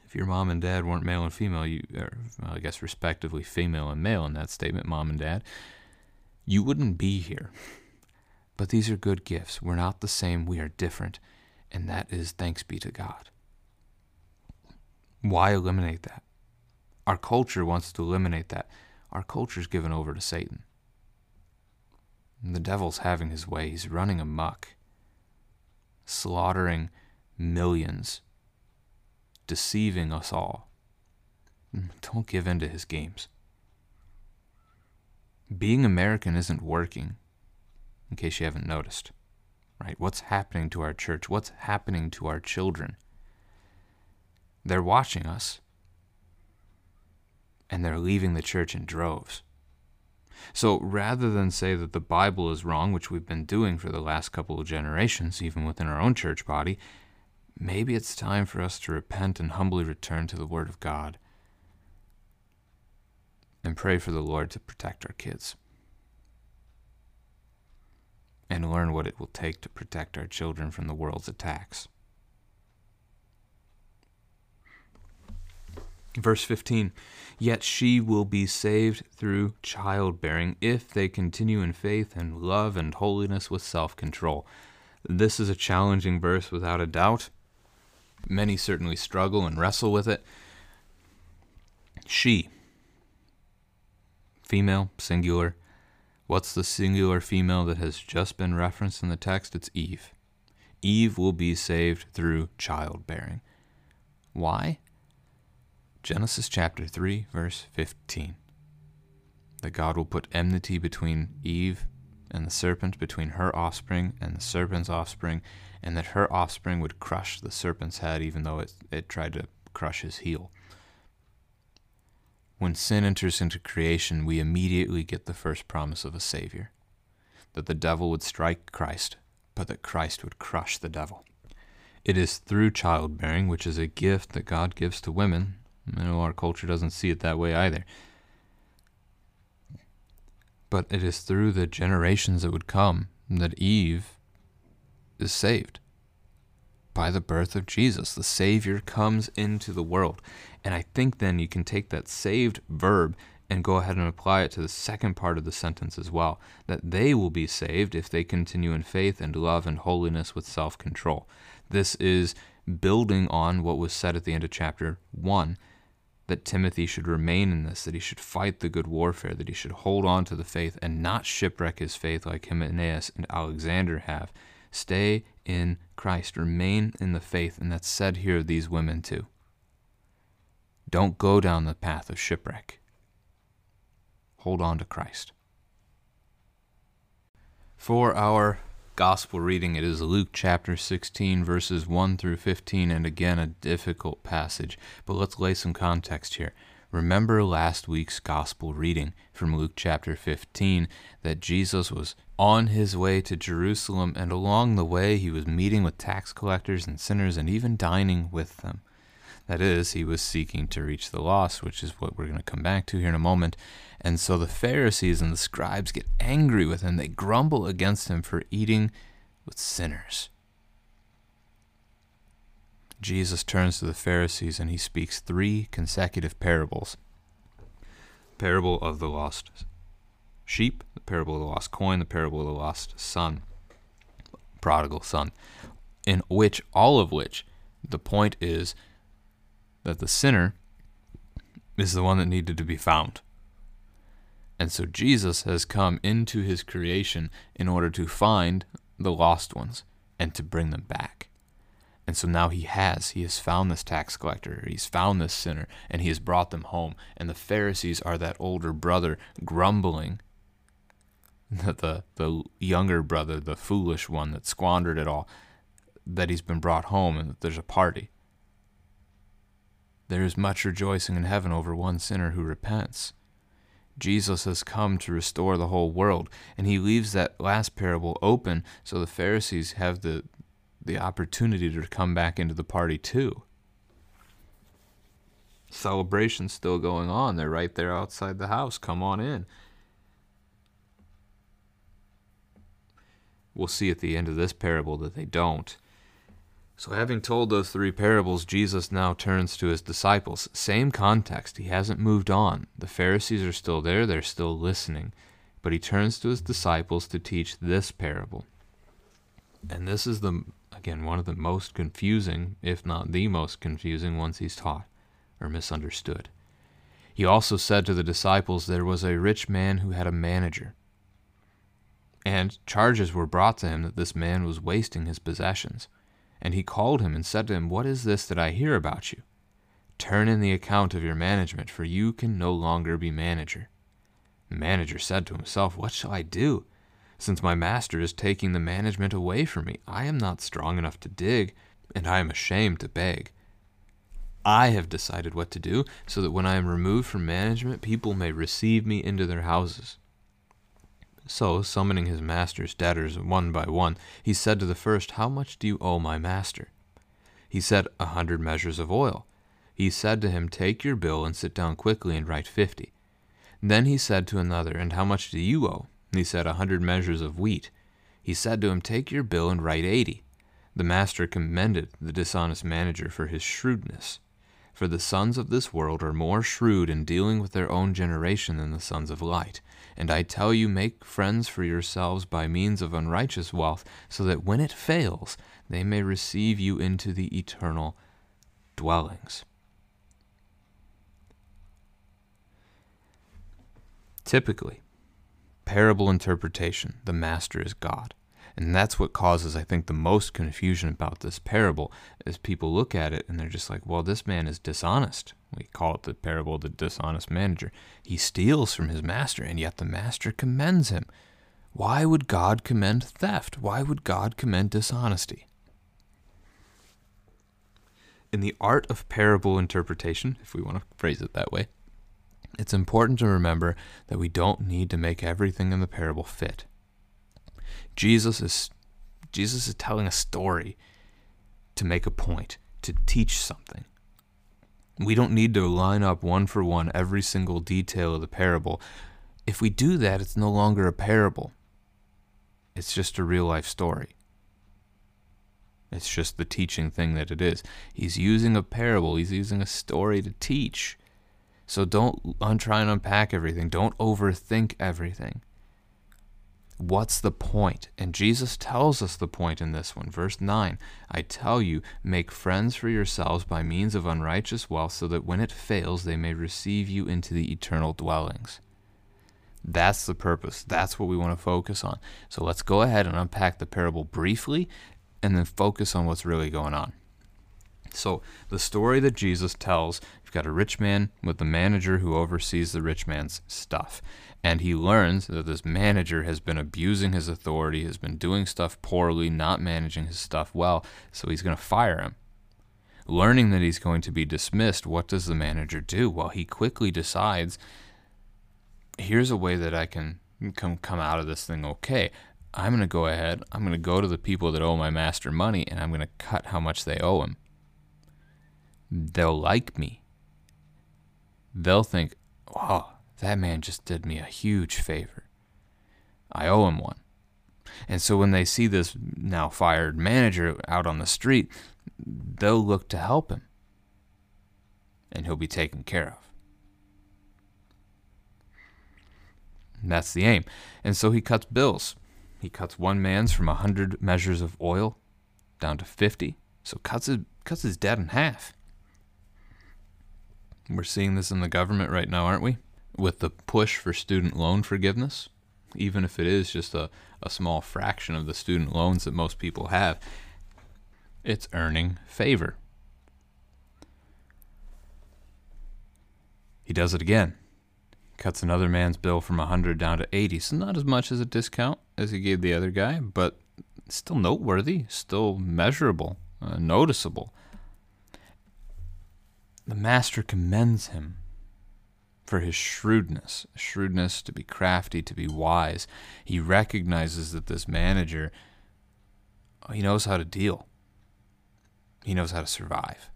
If your mom and dad weren't male and female, you, or, well, I guess respectively female and male in that statement, mom and dad, you wouldn't be here. But these are good gifts. We're not the same, we are different, and that is thanks be to God. Why eliminate that? Our culture wants to eliminate that. Our culture is given over to Satan. The devil's having his way. He's running amuck, slaughtering millions, deceiving us all. Mm, don't give in to his games. Being American isn't working, in case you haven't noticed. Right? What's happening to our church? What's happening to our children? They're watching us. And they're leaving the church in droves. So rather than say that the Bible is wrong, which we've been doing for the last couple of generations, even within our own church body, maybe it's time for us to repent and humbly return to the Word of God and pray for the Lord to protect our kids and learn what it will take to protect our children from the world's attacks. Verse 15 Yet she will be saved through childbearing if they continue in faith and love and holiness with self control. This is a challenging verse without a doubt. Many certainly struggle and wrestle with it. She, female, singular. What's the singular female that has just been referenced in the text? It's Eve. Eve will be saved through childbearing. Why? Genesis chapter 3, verse 15. That God will put enmity between Eve and the serpent, between her offspring and the serpent's offspring, and that her offspring would crush the serpent's head, even though it, it tried to crush his heel. When sin enters into creation, we immediately get the first promise of a Savior that the devil would strike Christ, but that Christ would crush the devil. It is through childbearing, which is a gift that God gives to women. I know our culture doesn't see it that way either. But it is through the generations that would come that Eve is saved. By the birth of Jesus, the Savior comes into the world. And I think then you can take that saved verb and go ahead and apply it to the second part of the sentence as well that they will be saved if they continue in faith and love and holiness with self control. This is building on what was said at the end of chapter 1 that Timothy should remain in this, that he should fight the good warfare, that he should hold on to the faith and not shipwreck his faith like Hymenaeus and Alexander have. Stay in Christ, remain in the faith, and that's said here of these women too. Don't go down the path of shipwreck. Hold on to Christ. For our gospel reading, it is Luke chapter 16, verses 1 through 15, and again a difficult passage. But let's lay some context here. Remember last week's gospel reading from Luke chapter 15 that Jesus was on his way to Jerusalem, and along the way he was meeting with tax collectors and sinners and even dining with them. That is, he was seeking to reach the lost, which is what we're going to come back to here in a moment. And so the Pharisees and the scribes get angry with him. They grumble against him for eating with sinners. Jesus turns to the Pharisees and he speaks three consecutive parables parable of the lost sheep, the parable of the lost coin, the parable of the lost son, prodigal son, in which, all of which, the point is that the sinner is the one that needed to be found. And so Jesus has come into his creation in order to find the lost ones and to bring them back. And so now he has. He has found this tax collector. He's found this sinner and he has brought them home. And the Pharisees are that older brother grumbling that the, the younger brother, the foolish one that squandered it all, that he's been brought home and that there's a party. There is much rejoicing in heaven over one sinner who repents. Jesus has come to restore the whole world, and he leaves that last parable open so the Pharisees have the, the opportunity to come back into the party too. Celebration's still going on. They're right there outside the house. Come on in. We'll see at the end of this parable that they don't. So, having told those three parables, Jesus now turns to his disciples. Same context. He hasn't moved on. The Pharisees are still there, they're still listening. But he turns to his disciples to teach this parable. And this is the, again, one of the most confusing, if not the most confusing ones he's taught or misunderstood. He also said to the disciples, There was a rich man who had a manager. And charges were brought to him that this man was wasting his possessions. And he called him and said to him, What is this that I hear about you? Turn in the account of your management, for you can no longer be manager. The manager said to himself, What shall I do? Since my master is taking the management away from me, I am not strong enough to dig, and I am ashamed to beg. I have decided what to do, so that when I am removed from management, people may receive me into their houses. So, summoning his master's debtors one by one, he said to the first, How much do you owe my master? He said, A hundred measures of oil. He said to him, Take your bill and sit down quickly and write fifty. Then he said to another, And how much do you owe? He said, A hundred measures of wheat. He said to him, Take your bill and write eighty. The master commended the dishonest manager for his shrewdness. For the sons of this world are more shrewd in dealing with their own generation than the sons of light. And I tell you, make friends for yourselves by means of unrighteous wealth, so that when it fails, they may receive you into the eternal dwellings. Typically, parable interpretation, the master is God. And that's what causes, I think, the most confusion about this parable is people look at it and they're just like, well, this man is dishonest. We call it the parable of the dishonest manager. He steals from his master, and yet the master commends him. Why would God commend theft? Why would God commend dishonesty? In the art of parable interpretation, if we want to phrase it that way, it's important to remember that we don't need to make everything in the parable fit. Jesus is Jesus is telling a story to make a point, to teach something. We don't need to line up one for one every single detail of the parable. If we do that, it's no longer a parable. It's just a real life story. It's just the teaching thing that it is. He's using a parable, he's using a story to teach. So don't try and unpack everything. Don't overthink everything. What's the point? And Jesus tells us the point in this one. Verse 9 I tell you, make friends for yourselves by means of unrighteous wealth, so that when it fails, they may receive you into the eternal dwellings. That's the purpose. That's what we want to focus on. So let's go ahead and unpack the parable briefly and then focus on what's really going on. So, the story that Jesus tells you've got a rich man with the manager who oversees the rich man's stuff. And he learns that this manager has been abusing his authority, has been doing stuff poorly, not managing his stuff well, so he's going to fire him. Learning that he's going to be dismissed, what does the manager do? Well, he quickly decides here's a way that I can come come out of this thing okay. I'm going to go ahead, I'm going to go to the people that owe my master money and I'm going to cut how much they owe him. They'll like me. They'll think, wow, that man just did me a huge favor. I owe him one. And so when they see this now fired manager out on the street, they'll look to help him. And he'll be taken care of. And that's the aim. And so he cuts bills. He cuts one man's from a hundred measures of oil down to fifty. So cuts his cuts his debt in half. We're seeing this in the government right now, aren't we? With the push for student loan forgiveness, even if it is just a, a small fraction of the student loans that most people have, it's earning favor. He does it again. Cuts another man's bill from 100 down to 80. So, not as much as a discount as he gave the other guy, but still noteworthy, still measurable, uh, noticeable the master commends him for his shrewdness, shrewdness to be crafty, to be wise. He recognizes that this manager, he knows how to deal. He knows how to survive.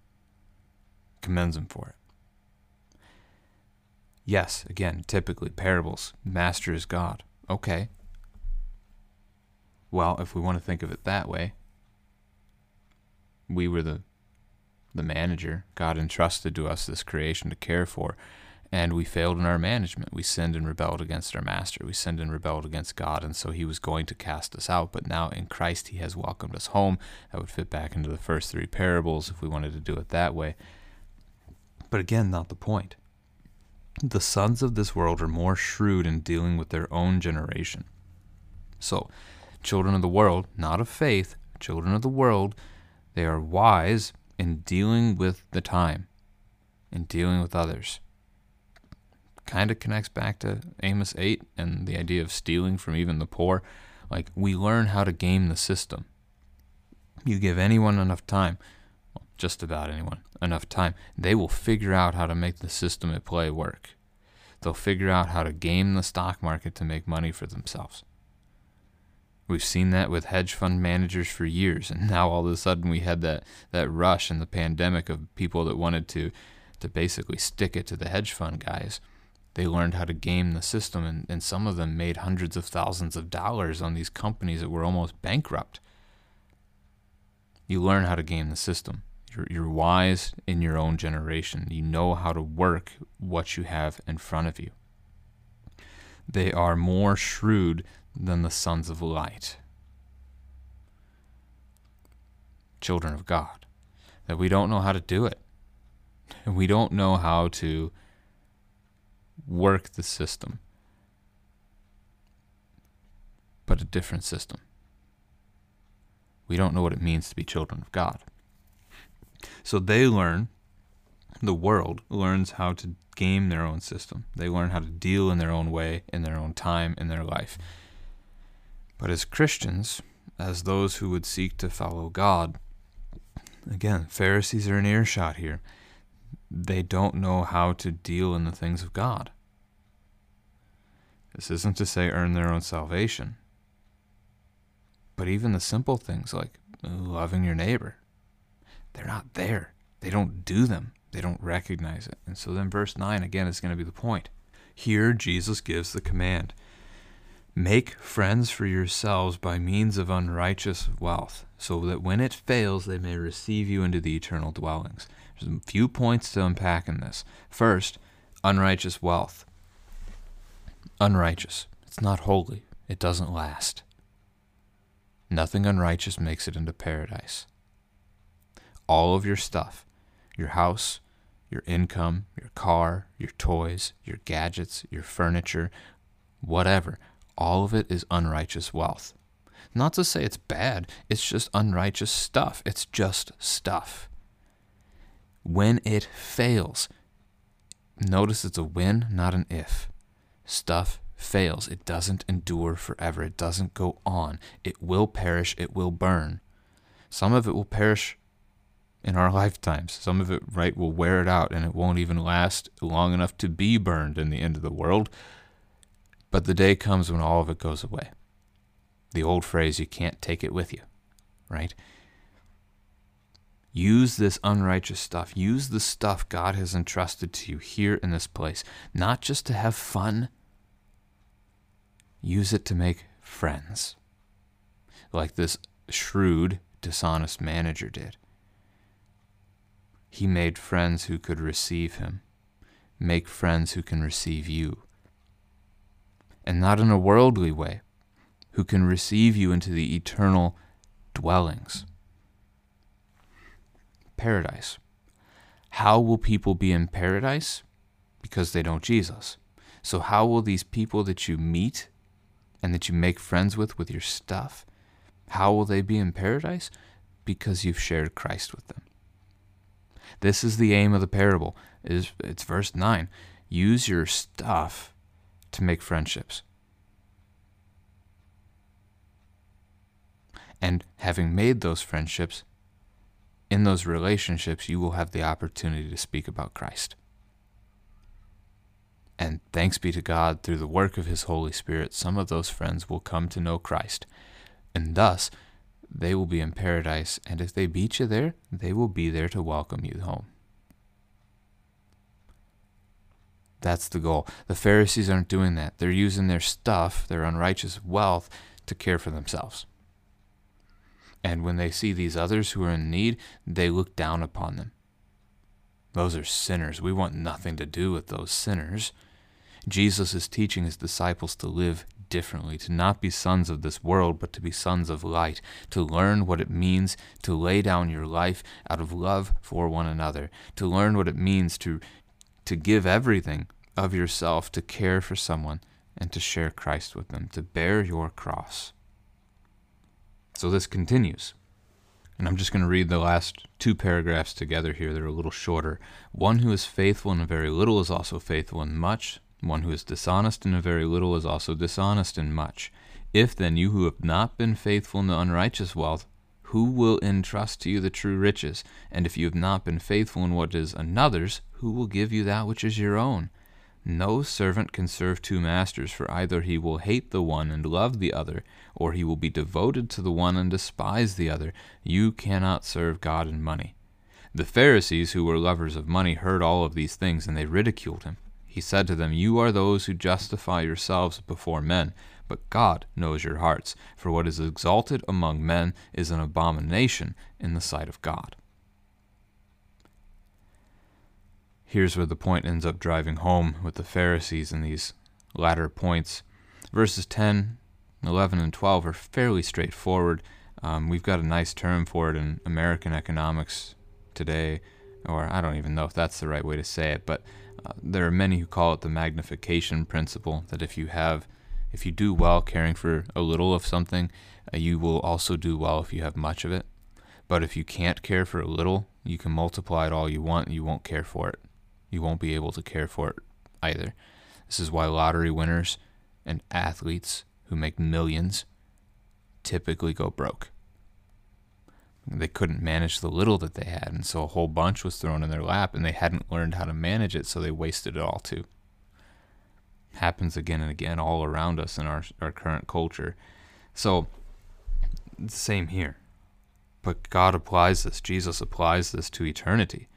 Commends him for it. Yes, again, typically parables, master is God. Okay. Well, if we want to think of it that way, we were the the manager. God entrusted to us this creation to care for, and we failed in our management. We sinned and rebelled against our master. We sinned and rebelled against God, and so he was going to cast us out. But now in Christ, he has welcomed us home. That would fit back into the first three parables if we wanted to do it that way. But again, not the point. The sons of this world are more shrewd in dealing with their own generation. So, children of the world, not of faith, children of the world, they are wise in dealing with the time, in dealing with others. Kind of connects back to Amos 8 and the idea of stealing from even the poor. Like, we learn how to game the system. You give anyone enough time, well, just about anyone, enough time, they will figure out how to make the system at play work. They'll figure out how to game the stock market to make money for themselves. We've seen that with hedge fund managers for years, and now all of a sudden we had that, that rush in the pandemic of people that wanted to to basically stick it to the hedge fund guys. They learned how to game the system, and, and some of them made hundreds of thousands of dollars on these companies that were almost bankrupt. You learn how to game the system. You're, you're wise in your own generation. You know how to work what you have in front of you. They are more shrewd than the sons of light, children of God. That we don't know how to do it. We don't know how to work the system, but a different system. We don't know what it means to be children of God. So they learn, the world learns how to game their own system. They learn how to deal in their own way, in their own time, in their life. But as Christians, as those who would seek to follow God, again, Pharisees are in earshot here. They don't know how to deal in the things of God. This isn't to say earn their own salvation, but even the simple things like loving your neighbor, they're not there. They don't do them, they don't recognize it. And so then, verse 9 again is going to be the point. Here, Jesus gives the command Make friends for yourselves by means of unrighteous wealth, so that when it fails, they may receive you into the eternal dwellings. There's a few points to unpack in this. First, unrighteous wealth. Unrighteous. It's not holy, it doesn't last. Nothing unrighteous makes it into paradise. All of your stuff, your house, your income, your car, your toys, your gadgets, your furniture, whatever, all of it is unrighteous wealth. Not to say it's bad, it's just unrighteous stuff. It's just stuff. When it fails, notice it's a when, not an if. Stuff fails. It doesn't endure forever. It doesn't go on. It will perish. It will burn. Some of it will perish in our lifetimes. Some of it, right, will wear it out and it won't even last long enough to be burned in the end of the world. But the day comes when all of it goes away. The old phrase, you can't take it with you, right? Use this unrighteous stuff. Use the stuff God has entrusted to you here in this place, not just to have fun. Use it to make friends, like this shrewd, dishonest manager did. He made friends who could receive him. Make friends who can receive you. And not in a worldly way, who can receive you into the eternal dwellings paradise. How will people be in paradise? Because they don't Jesus. So, how will these people that you meet and that you make friends with with your stuff, how will they be in paradise? Because you've shared Christ with them. This is the aim of the parable. Is it's verse 9. Use your stuff to make friendships. And having made those friendships, in those relationships, you will have the opportunity to speak about Christ. And thanks be to God, through the work of His Holy Spirit, some of those friends will come to know Christ. And thus, they will be in paradise. And if they beat you there, they will be there to welcome you home. That's the goal. The Pharisees aren't doing that. They're using their stuff, their unrighteous wealth, to care for themselves. And when they see these others who are in need, they look down upon them. Those are sinners. We want nothing to do with those sinners. Jesus is teaching his disciples to live differently, to not be sons of this world, but to be sons of light, to learn what it means to lay down your life out of love for one another, to learn what it means to, to give everything of yourself to care for someone and to share Christ with them, to bear your cross. So this continues. And I'm just going to read the last two paragraphs together here. They're a little shorter. One who is faithful in a very little is also faithful in much. One who is dishonest in a very little is also dishonest in much. If then you who have not been faithful in the unrighteous wealth, who will entrust to you the true riches? And if you have not been faithful in what is another's, who will give you that which is your own? No servant can serve two masters, for either he will hate the one and love the other, or he will be devoted to the one and despise the other. You cannot serve God and money. The Pharisees, who were lovers of money, heard all of these things, and they ridiculed him. He said to them, You are those who justify yourselves before men, but God knows your hearts, for what is exalted among men is an abomination in the sight of God. Here's where the point ends up driving home with the Pharisees in these latter points. Verses 10, 11, and 12 are fairly straightforward. Um, we've got a nice term for it in American economics today, or I don't even know if that's the right way to say it, but uh, there are many who call it the magnification principle that if you have if you do well caring for a little of something, uh, you will also do well if you have much of it. But if you can't care for a little, you can multiply it all you want, you won't care for it you won't be able to care for it either. This is why lottery winners and athletes who make millions typically go broke. They couldn't manage the little that they had, and so a whole bunch was thrown in their lap, and they hadn't learned how to manage it, so they wasted it all too. Happens again and again all around us in our, our current culture. So, same here. But God applies this, Jesus applies this to eternity.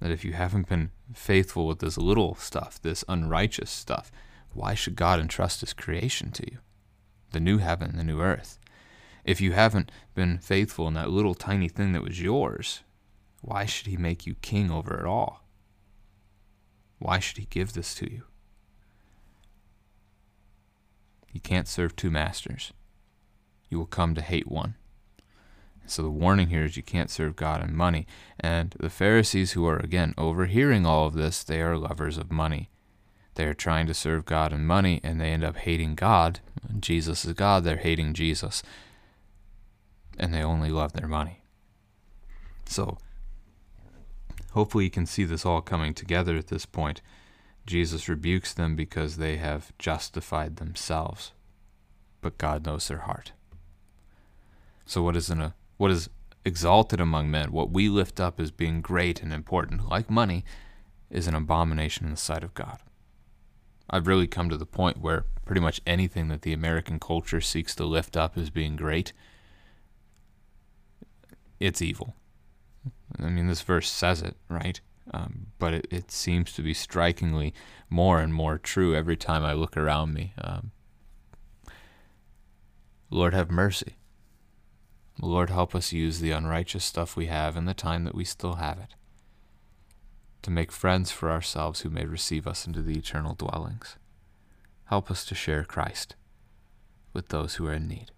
That if you haven't been faithful with this little stuff, this unrighteous stuff, why should God entrust His creation to you? The new heaven, the new earth. If you haven't been faithful in that little tiny thing that was yours, why should He make you king over it all? Why should He give this to you? You can't serve two masters. You will come to hate one. So the warning here is you can't serve God and money. And the Pharisees, who are again overhearing all of this, they are lovers of money. They are trying to serve God and money, and they end up hating God. Jesus is God, they're hating Jesus. And they only love their money. So hopefully you can see this all coming together at this point. Jesus rebukes them because they have justified themselves, but God knows their heart. So what is an uh, what is exalted among men, what we lift up as being great and important, like money, is an abomination in the sight of God. I've really come to the point where pretty much anything that the American culture seeks to lift up as being great, it's evil. I mean, this verse says it, right? Um, but it, it, seems to be strikingly more and more true every time I look around me. Um, Lord, have mercy. Lord, help us use the unrighteous stuff we have in the time that we still have it to make friends for ourselves who may receive us into the eternal dwellings. Help us to share Christ with those who are in need.